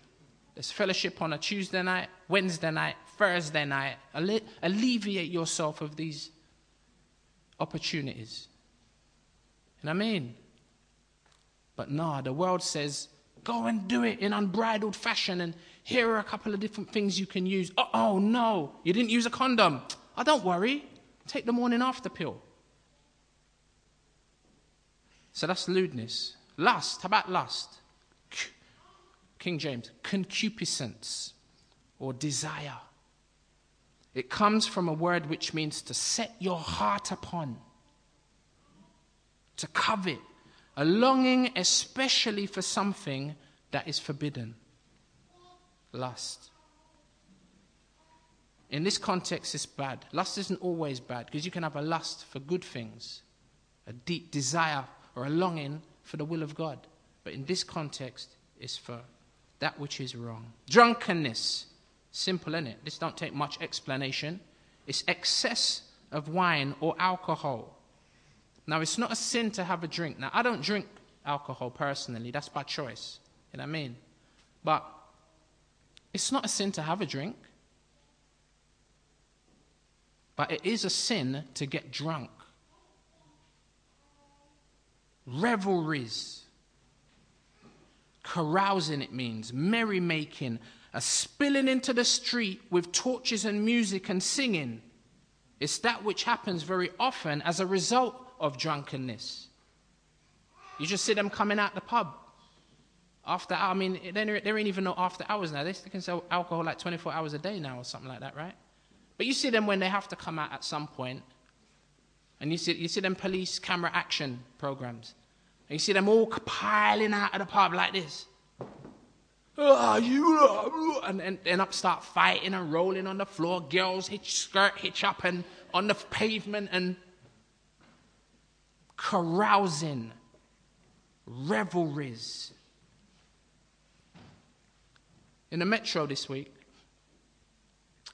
There's fellowship on a Tuesday night, Wednesday night, Thursday night. Alle- alleviate yourself of these opportunities. You know what I mean? But nah, the world says Go and do it in unbridled fashion, and here are a couple of different things you can use. Oh, oh no, you didn't use a condom. Oh, don't worry. Take the morning after pill. So that's lewdness. Lust. How about lust? King James. Concupiscence or desire. It comes from a word which means to set your heart upon, to covet, a longing especially for something that is forbidden lust. In this context, it's bad. Lust isn't always bad because you can have a lust for good things, a deep desire or a longing for the will of God. But in this context, it's for that which is wrong. Drunkenness. Simple, isn't it? This don't take much explanation. It's excess of wine or alcohol now, it's not a sin to have a drink. Now, I don't drink alcohol personally, that's by choice. You know what I mean? But it's not a sin to have a drink. But it is a sin to get drunk. Revelries. Carousing, it means. Merrymaking. A spilling into the street with torches and music and singing. It's that which happens very often as a result of drunkenness. You just see them coming out the pub after, I mean, there ain't even no after hours now. They can sell alcohol like 24 hours a day now or something like that, right? But you see them when they have to come out at some point, And you see, you see them police camera action programs. And you see them all piling out of the pub like this. Ah, you, and, and up start fighting and rolling on the floor. Girls hitch skirt, hitch up and on the pavement and carousing, revelries. In the metro this week,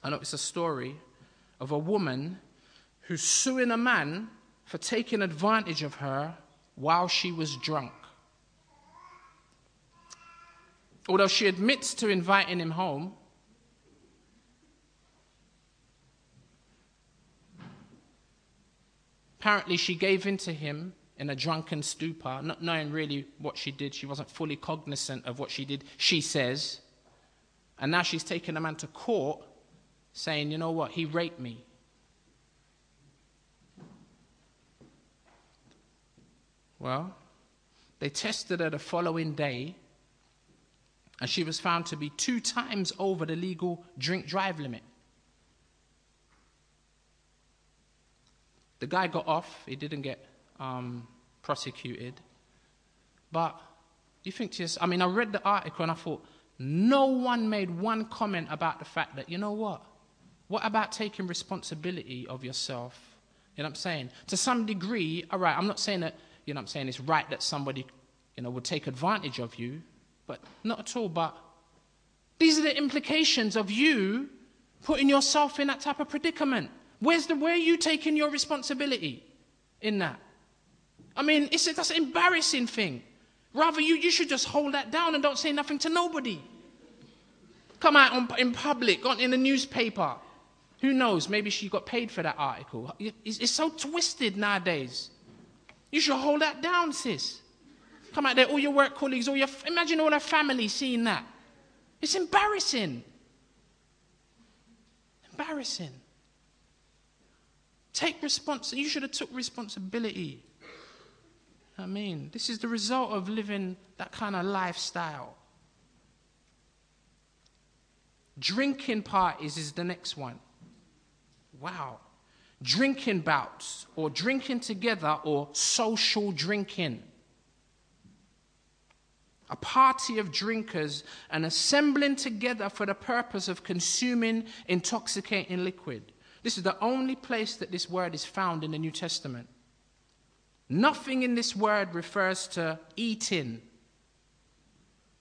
I know it's a story of a woman who's suing a man for taking advantage of her while she was drunk. Although she admits to inviting him home, apparently she gave in to him in a drunken stupor, not knowing really what she did. She wasn't fully cognizant of what she did, she says. And now she's taking the man to court saying, you know what, he raped me. Well, they tested her the following day and she was found to be two times over the legal drink drive limit. The guy got off, he didn't get um, prosecuted. But you think to yourself, I mean, I read the article and I thought, no one made one comment about the fact that, you know what? What about taking responsibility of yourself? You know what I'm saying? To some degree, all right, I'm not saying that, you know what I'm saying, it's right that somebody, you know, would take advantage of you but not at all. But these are the implications of you putting yourself in that type of predicament. Where's the where are you taking your responsibility in that? I mean, it's that's an embarrassing thing. Rather, you, you should just hold that down and don't say nothing to nobody. Come out on, in public, on, in the newspaper. Who knows? Maybe she got paid for that article. It's, it's so twisted nowadays. You should hold that down, sis. Come out there, all your work colleagues, all your, imagine all our family seeing that. It's embarrassing. Embarrassing. Take responsibility. You should have took responsibility. I mean, this is the result of living that kind of lifestyle. Drinking parties is the next one. Wow. Drinking bouts, or drinking together, or social drinking a party of drinkers and assembling together for the purpose of consuming intoxicating liquid. This is the only place that this word is found in the New Testament. Nothing in this word refers to eating.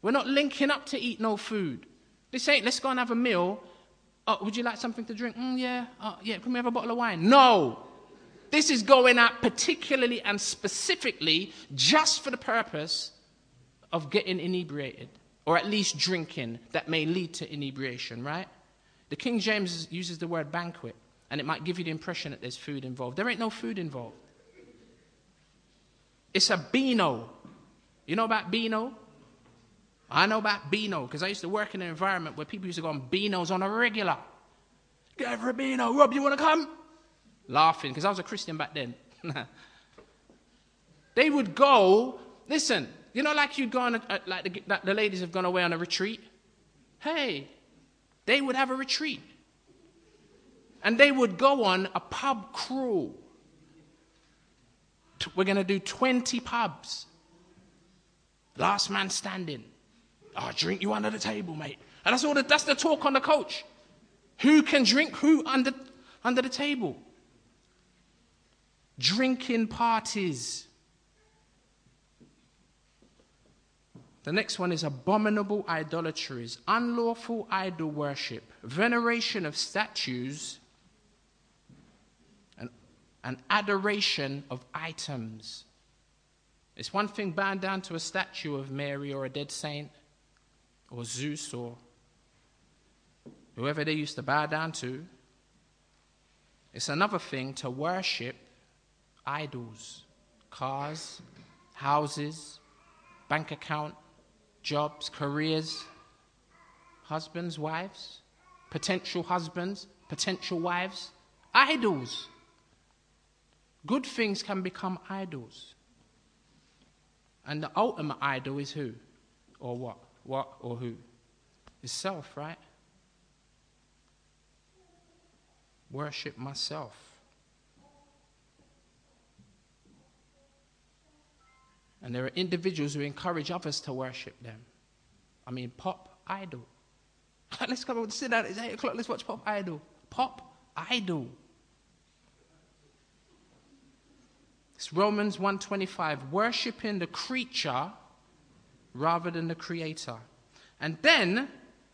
We're not linking up to eat no food. This ain't, let's go and have a meal. Oh, would you like something to drink? Mm, yeah. Oh, yeah. Can we have a bottle of wine? No. This is going out particularly and specifically just for the purpose of getting inebriated, or at least drinking that may lead to inebriation, right? The King James uses the word banquet, and it might give you the impression that there's food involved. There ain't no food involved. It's a beano. You know about beano? I know about beano because I used to work in an environment where people used to go on beanos on a regular. Get for a beano. Rob, you want to come? Laughing because I was a Christian back then. they would go, listen, you know, like you'd go on, a, like the, the ladies have gone away on a retreat. Hey, they would have a retreat. And they would go on a pub crawl. We're going to do 20 pubs. Last man standing. I'll drink you under the table, mate. And that's all the, that's the talk on the coach. Who can drink who under, under the table? Drinking parties. The next one is abominable idolatries, unlawful idol worship, veneration of statues, and adoration of items. It's one thing bowing down to a statue of Mary or a dead saint or Zeus or whoever they used to bow down to. It's another thing to worship idols, cars, houses, bank account, jobs, careers, husbands, wives, potential husbands, potential wives, idols. Good things can become idols. And the ultimate idol is who? Or what? What or who? It's self, right? Worship myself. And there are individuals who encourage others to worship them. I mean, pop idol. let's come and sit down. It's 8 o'clock. Let's watch Pop Idol. Pop Idol. It's Romans 125, worshiping the creature rather than the creator. And then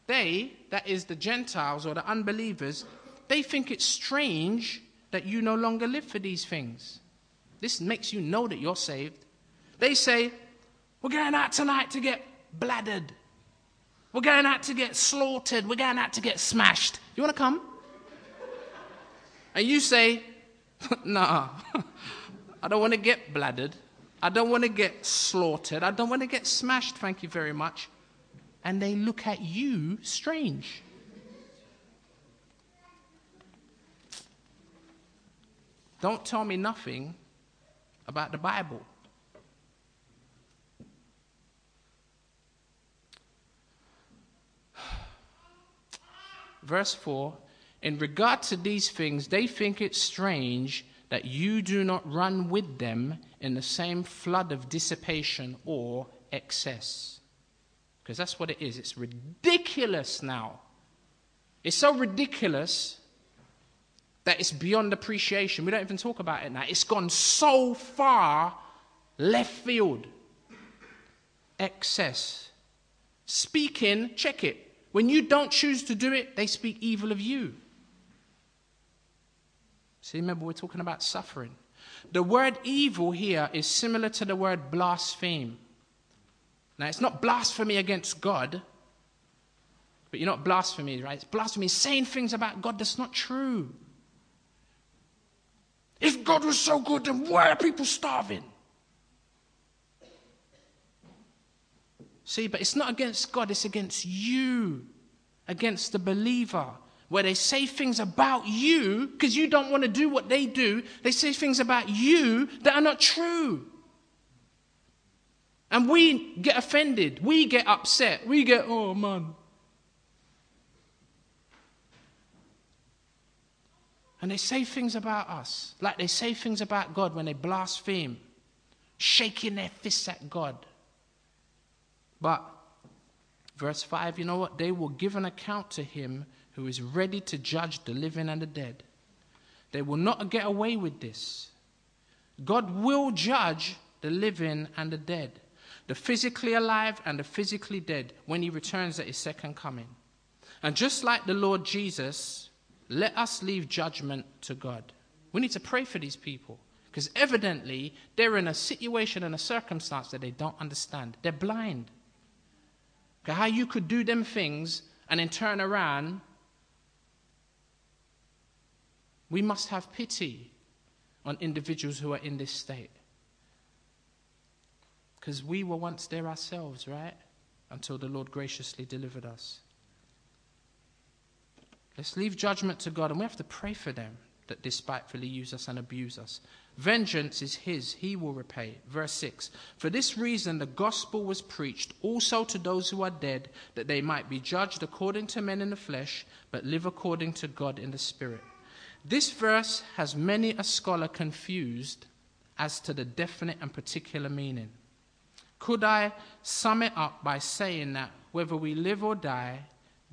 they, that is the Gentiles or the unbelievers, they think it's strange that you no longer live for these things. This makes you know that you're saved. They say, We're going out tonight to get bladdered. We're going out to get slaughtered. We're going out to get smashed. You want to come? And you say, Nah, I don't want to get bladdered. I don't want to get slaughtered. I don't want to get smashed, thank you very much. And they look at you strange. Don't tell me nothing about the Bible. Verse 4 In regard to these things, they think it strange that you do not run with them in the same flood of dissipation or excess. Because that's what it is. It's ridiculous now. It's so ridiculous that it's beyond appreciation. We don't even talk about it now. It's gone so far left field. Excess. Speaking, check it. When you don't choose to do it, they speak evil of you. See, remember, we're talking about suffering. The word evil here is similar to the word blaspheme. Now, it's not blasphemy against God, but you're not blasphemy, right? It's blasphemy, saying things about God that's not true. If God was so good, then why are people starving? See, but it's not against God, it's against you, against the believer, where they say things about you because you don't want to do what they do. They say things about you that are not true. And we get offended, we get upset, we get, oh man, And they say things about us, like they say things about God when they blaspheme, shaking their fists at God. But, verse 5, you know what? They will give an account to him who is ready to judge the living and the dead. They will not get away with this. God will judge the living and the dead, the physically alive and the physically dead, when he returns at his second coming. And just like the Lord Jesus, let us leave judgment to God. We need to pray for these people because evidently they're in a situation and a circumstance that they don't understand. They're blind. How you could do them things and then turn around. We must have pity on individuals who are in this state. Because we were once there ourselves, right? Until the Lord graciously delivered us. Let's leave judgment to God, and we have to pray for them that despitefully use us and abuse us. Vengeance is his, he will repay. Verse 6 For this reason the gospel was preached also to those who are dead, that they might be judged according to men in the flesh, but live according to God in the spirit. This verse has many a scholar confused as to the definite and particular meaning. Could I sum it up by saying that whether we live or die,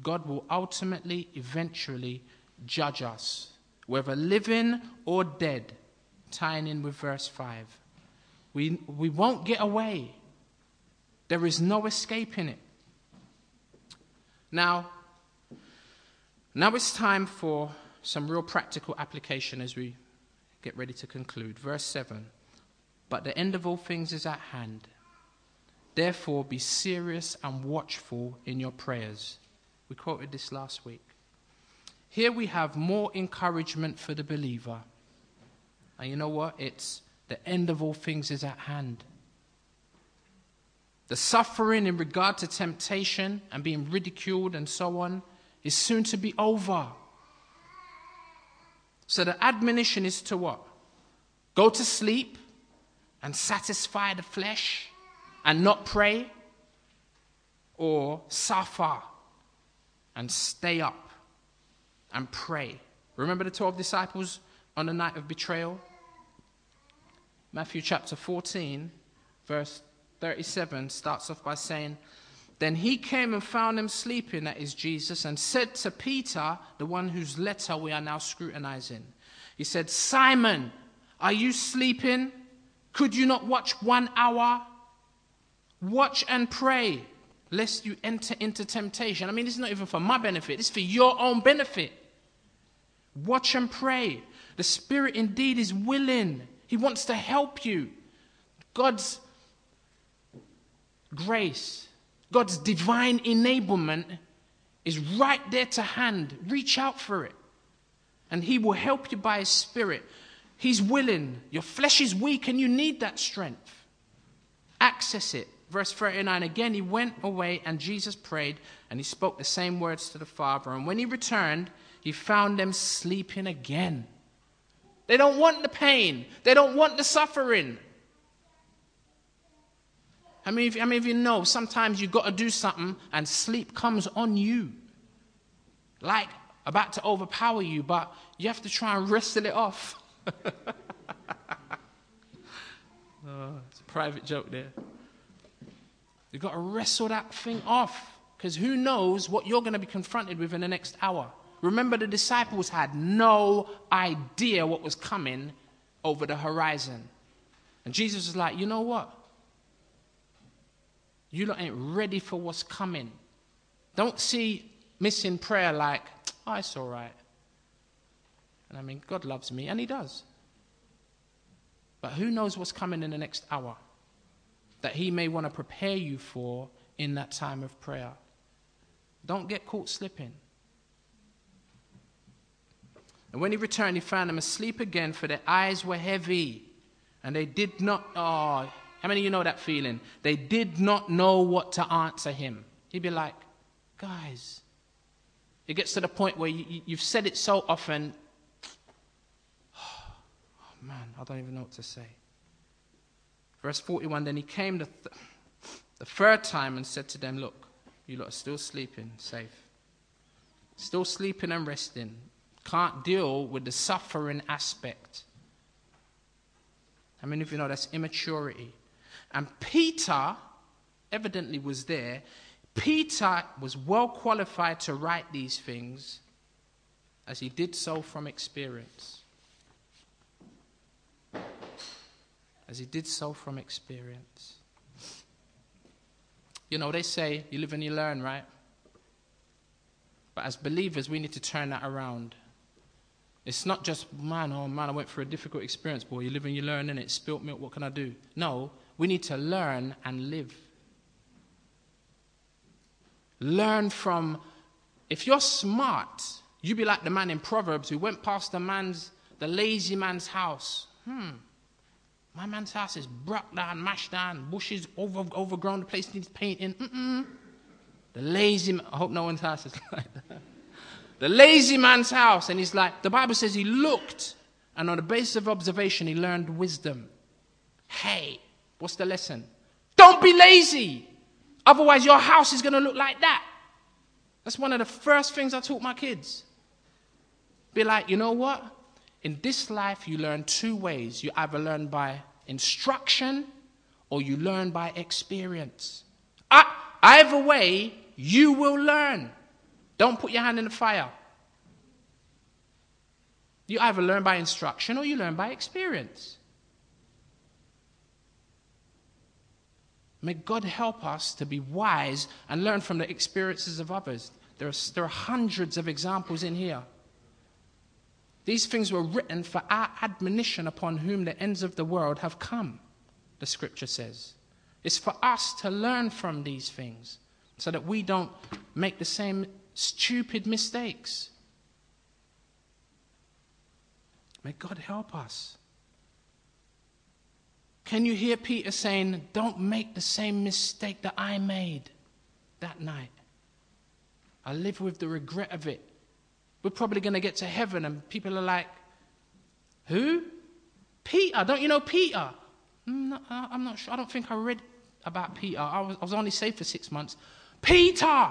God will ultimately, eventually judge us, whether living or dead, tying in with verse 5. We, we won't get away. There is no escaping it. Now, now it's time for some real practical application as we get ready to conclude. Verse 7 But the end of all things is at hand. Therefore, be serious and watchful in your prayers. We quoted this last week. Here we have more encouragement for the believer. And you know what? It's the end of all things is at hand. The suffering in regard to temptation and being ridiculed and so on is soon to be over. So the admonition is to what? Go to sleep and satisfy the flesh and not pray? Or suffer and stay up and pray. Remember the 12 disciples on the night of betrayal? Matthew chapter 14, verse 37 starts off by saying, Then he came and found him sleeping, that is Jesus, and said to Peter, the one whose letter we are now scrutinizing, He said, Simon, are you sleeping? Could you not watch one hour? Watch and pray, lest you enter into temptation. I mean, this is not even for my benefit, is for your own benefit. Watch and pray. The Spirit indeed is willing, He wants to help you. God's grace, God's divine enablement is right there to hand. Reach out for it. And He will help you by His Spirit. He's willing. Your flesh is weak and you need that strength. Access it. Verse 39 again, he went away and Jesus prayed and he spoke the same words to the Father. And when he returned, he found them sleeping again. They don't want the pain, they don't want the suffering. I mean, I mean, if you know, sometimes you've got to do something and sleep comes on you. Like about to overpower you, but you have to try and wrestle it off. oh, it's a private joke there. You've got to wrestle that thing off because who knows what you're going to be confronted with in the next hour. Remember, the disciples had no idea what was coming over the horizon. And Jesus was like, you know what? You lot ain't ready for what's coming. Don't see missing prayer like, oh, it's all right. And I mean, God loves me, and He does. But who knows what's coming in the next hour that He may want to prepare you for in that time of prayer? Don't get caught slipping. And when he returned, he found them asleep again, for their eyes were heavy. And they did not, oh, how many of you know that feeling? They did not know what to answer him. He'd be like, guys, it gets to the point where you, have said it so often. Oh, man, I don't even know what to say. Verse 41 Then he came the, th- the third time and said to them, Look, you lot are still sleeping, safe. Still sleeping and resting. Can't deal with the suffering aspect. How many of you know that's immaturity? And Peter evidently was there. Peter was well qualified to write these things as he did so from experience. As he did so from experience. You know, they say you live and you learn, right? But as believers, we need to turn that around. It's not just, man, oh man, I went through a difficult experience, boy. You live and you learn, and it spilt milk, what can I do? No, we need to learn and live. Learn from, if you're smart, you be like the man in Proverbs who went past the man's, the lazy man's house. Hmm, my man's house is broke down, mashed down, bushes over, overgrown, the place needs painting. Mm-mm. The lazy I hope no one's house is like that. The lazy man's house, and he's like, the Bible says he looked, and on the basis of observation, he learned wisdom. Hey, What's the lesson? Don't be lazy. Otherwise, your house is going to look like that. That's one of the first things I taught my kids. Be like, you know what? In this life, you learn two ways. You either learn by instruction or you learn by experience. Either way, you will learn. Don't put your hand in the fire. You either learn by instruction or you learn by experience. May God help us to be wise and learn from the experiences of others. There are, there are hundreds of examples in here. These things were written for our admonition upon whom the ends of the world have come, the scripture says. It's for us to learn from these things so that we don't make the same stupid mistakes. May God help us. Can you hear Peter saying, Don't make the same mistake that I made that night? I live with the regret of it. We're probably going to get to heaven and people are like, Who? Peter. Don't you know Peter? Mm, I'm not sure. I don't think I read about Peter. I was, I was only saved for six months. Peter,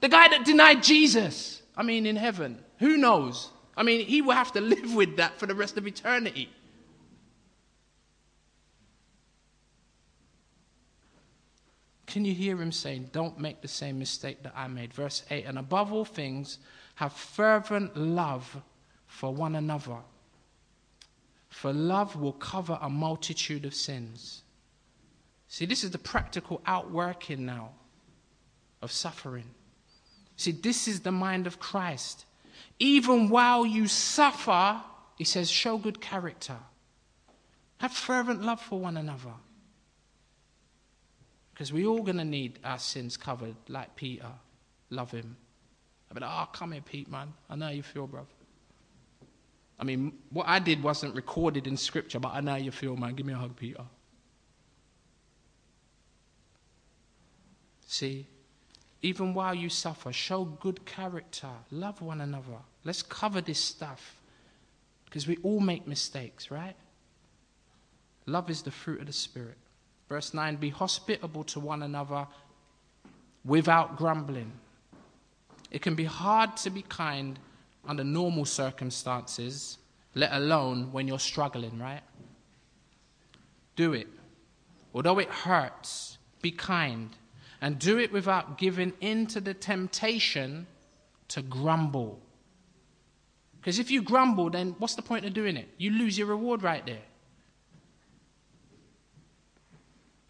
the guy that denied Jesus. I mean, in heaven. Who knows? I mean, he will have to live with that for the rest of eternity. Can you hear him saying, Don't make the same mistake that I made? Verse 8 And above all things, have fervent love for one another. For love will cover a multitude of sins. See, this is the practical outworking now of suffering. See, this is the mind of Christ. Even while you suffer, he says, show good character. Have fervent love for one another. Because we're all going to need our sins covered, like Peter. Love him. I mean, oh, come here, Pete, man. I know how you feel, brother. I mean, what I did wasn't recorded in scripture, but I know how you feel, man. Give me a hug, Peter. See, even while you suffer, show good character, love one another. Let's cover this stuff because we all make mistakes, right? Love is the fruit of the Spirit. Verse 9 Be hospitable to one another without grumbling. It can be hard to be kind under normal circumstances, let alone when you're struggling, right? Do it. Although it hurts, be kind. And do it without giving in to the temptation to grumble. Because if you grumble, then what's the point of doing it? You lose your reward right there.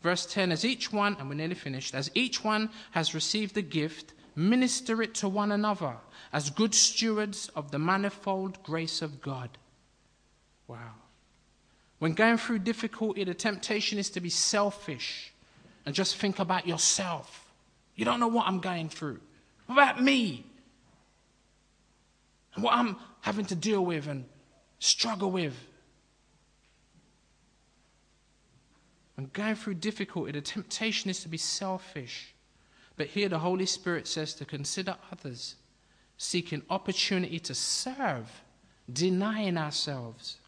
Verse 10 As each one, and we're nearly finished, as each one has received the gift, minister it to one another as good stewards of the manifold grace of God. Wow. When going through difficulty, the temptation is to be selfish and just think about yourself. You don't know what I'm going through. What about me? And what I'm having to deal with and struggle with. When going through difficulty, the temptation is to be selfish. But here the Holy Spirit says to consider others, seeking opportunity to serve, denying ourselves.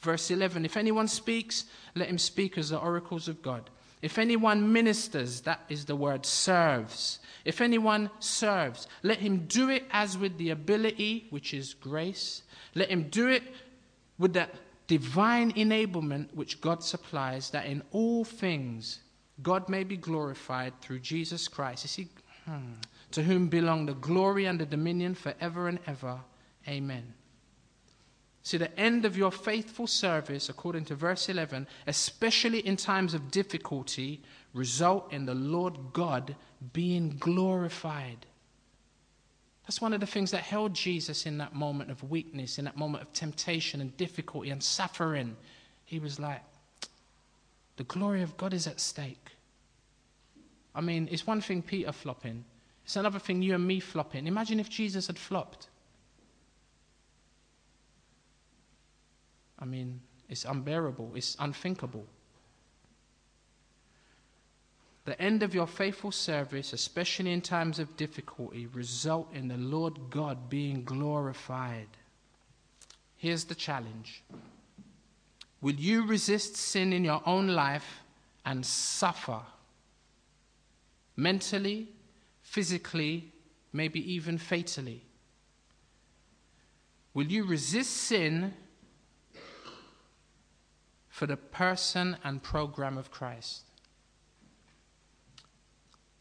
Verse 11 If anyone speaks, let him speak as the oracles of God. If anyone ministers, that is the word serves. If anyone serves, let him do it as with the ability, which is grace. Let him do it with that divine enablement which God supplies, that in all things God may be glorified through Jesus Christ. You see, hmm, to whom belong the glory and the dominion forever and ever. Amen. See, the end of your faithful service, according to verse 11, especially in times of difficulty, result in the Lord God being glorified. That's one of the things that held Jesus in that moment of weakness, in that moment of temptation and difficulty and suffering. He was like, the glory of God is at stake. I mean, it's one thing Peter flopping, it's another thing you and me flopping. Imagine if Jesus had flopped. I mean, it's unbearable, it's unthinkable. The end of your faithful service, especially in times of difficulty, result in the Lord God being glorified. Here's the challenge. Will you resist sin in your own life and suffer? Mentally, physically, maybe even fatally. Will you resist sin for the person and program of Christ.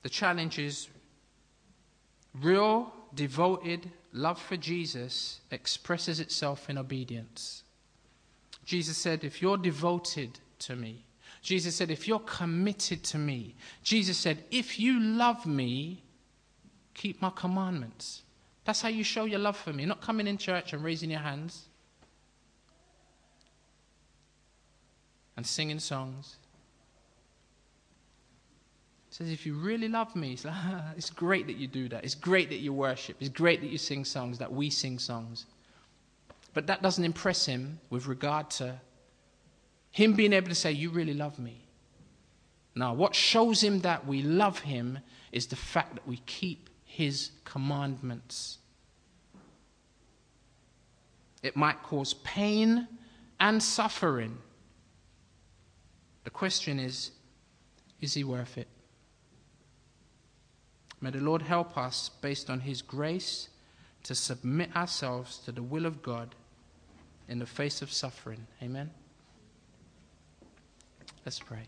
The challenge is real, devoted love for Jesus expresses itself in obedience. Jesus said, If you're devoted to me, Jesus said, If you're committed to me, Jesus said, If you love me, keep my commandments. That's how you show your love for me, not coming in church and raising your hands. and singing songs. Says, if you really love me, it's, like, it's great that you do that. It's great that you worship. It's great that you sing songs, that we sing songs. But that doesn't impress him with regard to him being able to say, You really love me. Now, what shows him that we love him is the fact that we keep his commandments. It might cause pain and suffering. The question is is he worth it? May the Lord help us, based on his grace, to submit ourselves to the will of God in the face of suffering. Amen? Let's pray.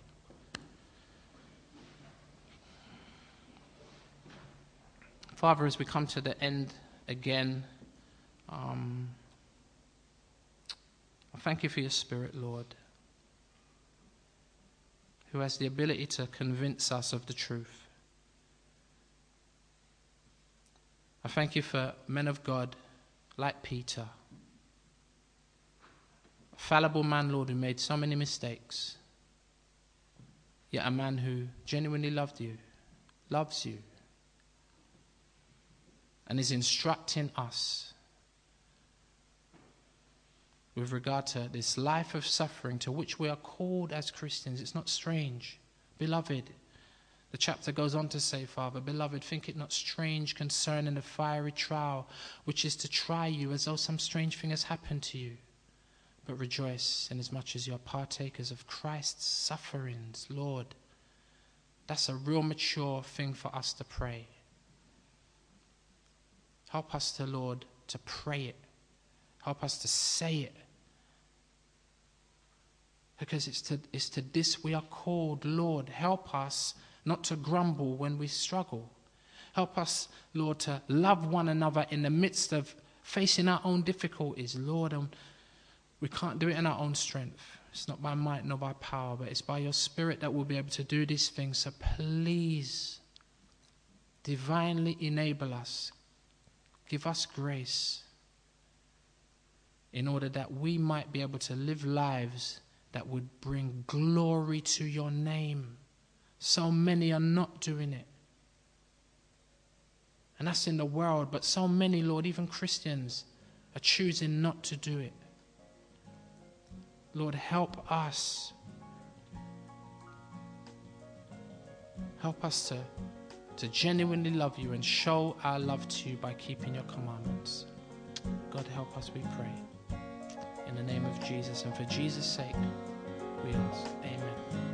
Father, as we come to the end again, um, I thank you for your Spirit, Lord, who has the ability to convince us of the truth. I thank you for men of God like Peter, a fallible man, Lord, who made so many mistakes, yet a man who genuinely loved you, loves you, and is instructing us with regard to this life of suffering to which we are called as Christians. It's not strange. Beloved, the chapter goes on to say, Father, beloved, think it not strange concerning the fiery trial which is to try you as though some strange thing has happened to you. But rejoice inasmuch as you are partakers of Christ's sufferings, Lord. That's a real mature thing for us to pray. Help us to, Lord, to pray it. Help us to say it. Because it's to, it's to this we are called, Lord. Help us not to grumble when we struggle. Help us, Lord, to love one another in the midst of facing our own difficulties, Lord. And we can't do it in our own strength. It's not by might nor by power, but it's by your Spirit that we'll be able to do these things. So please, divinely enable us. Give us grace in order that we might be able to live lives that would bring glory to your name. So many are not doing it. And that's in the world, but so many, Lord, even Christians, are choosing not to do it. Lord, help us. Help us to, to genuinely love you and show our love to you by keeping your commandments. God, help us, we pray. In the name of Jesus and for Jesus' sake, we ask. Amen.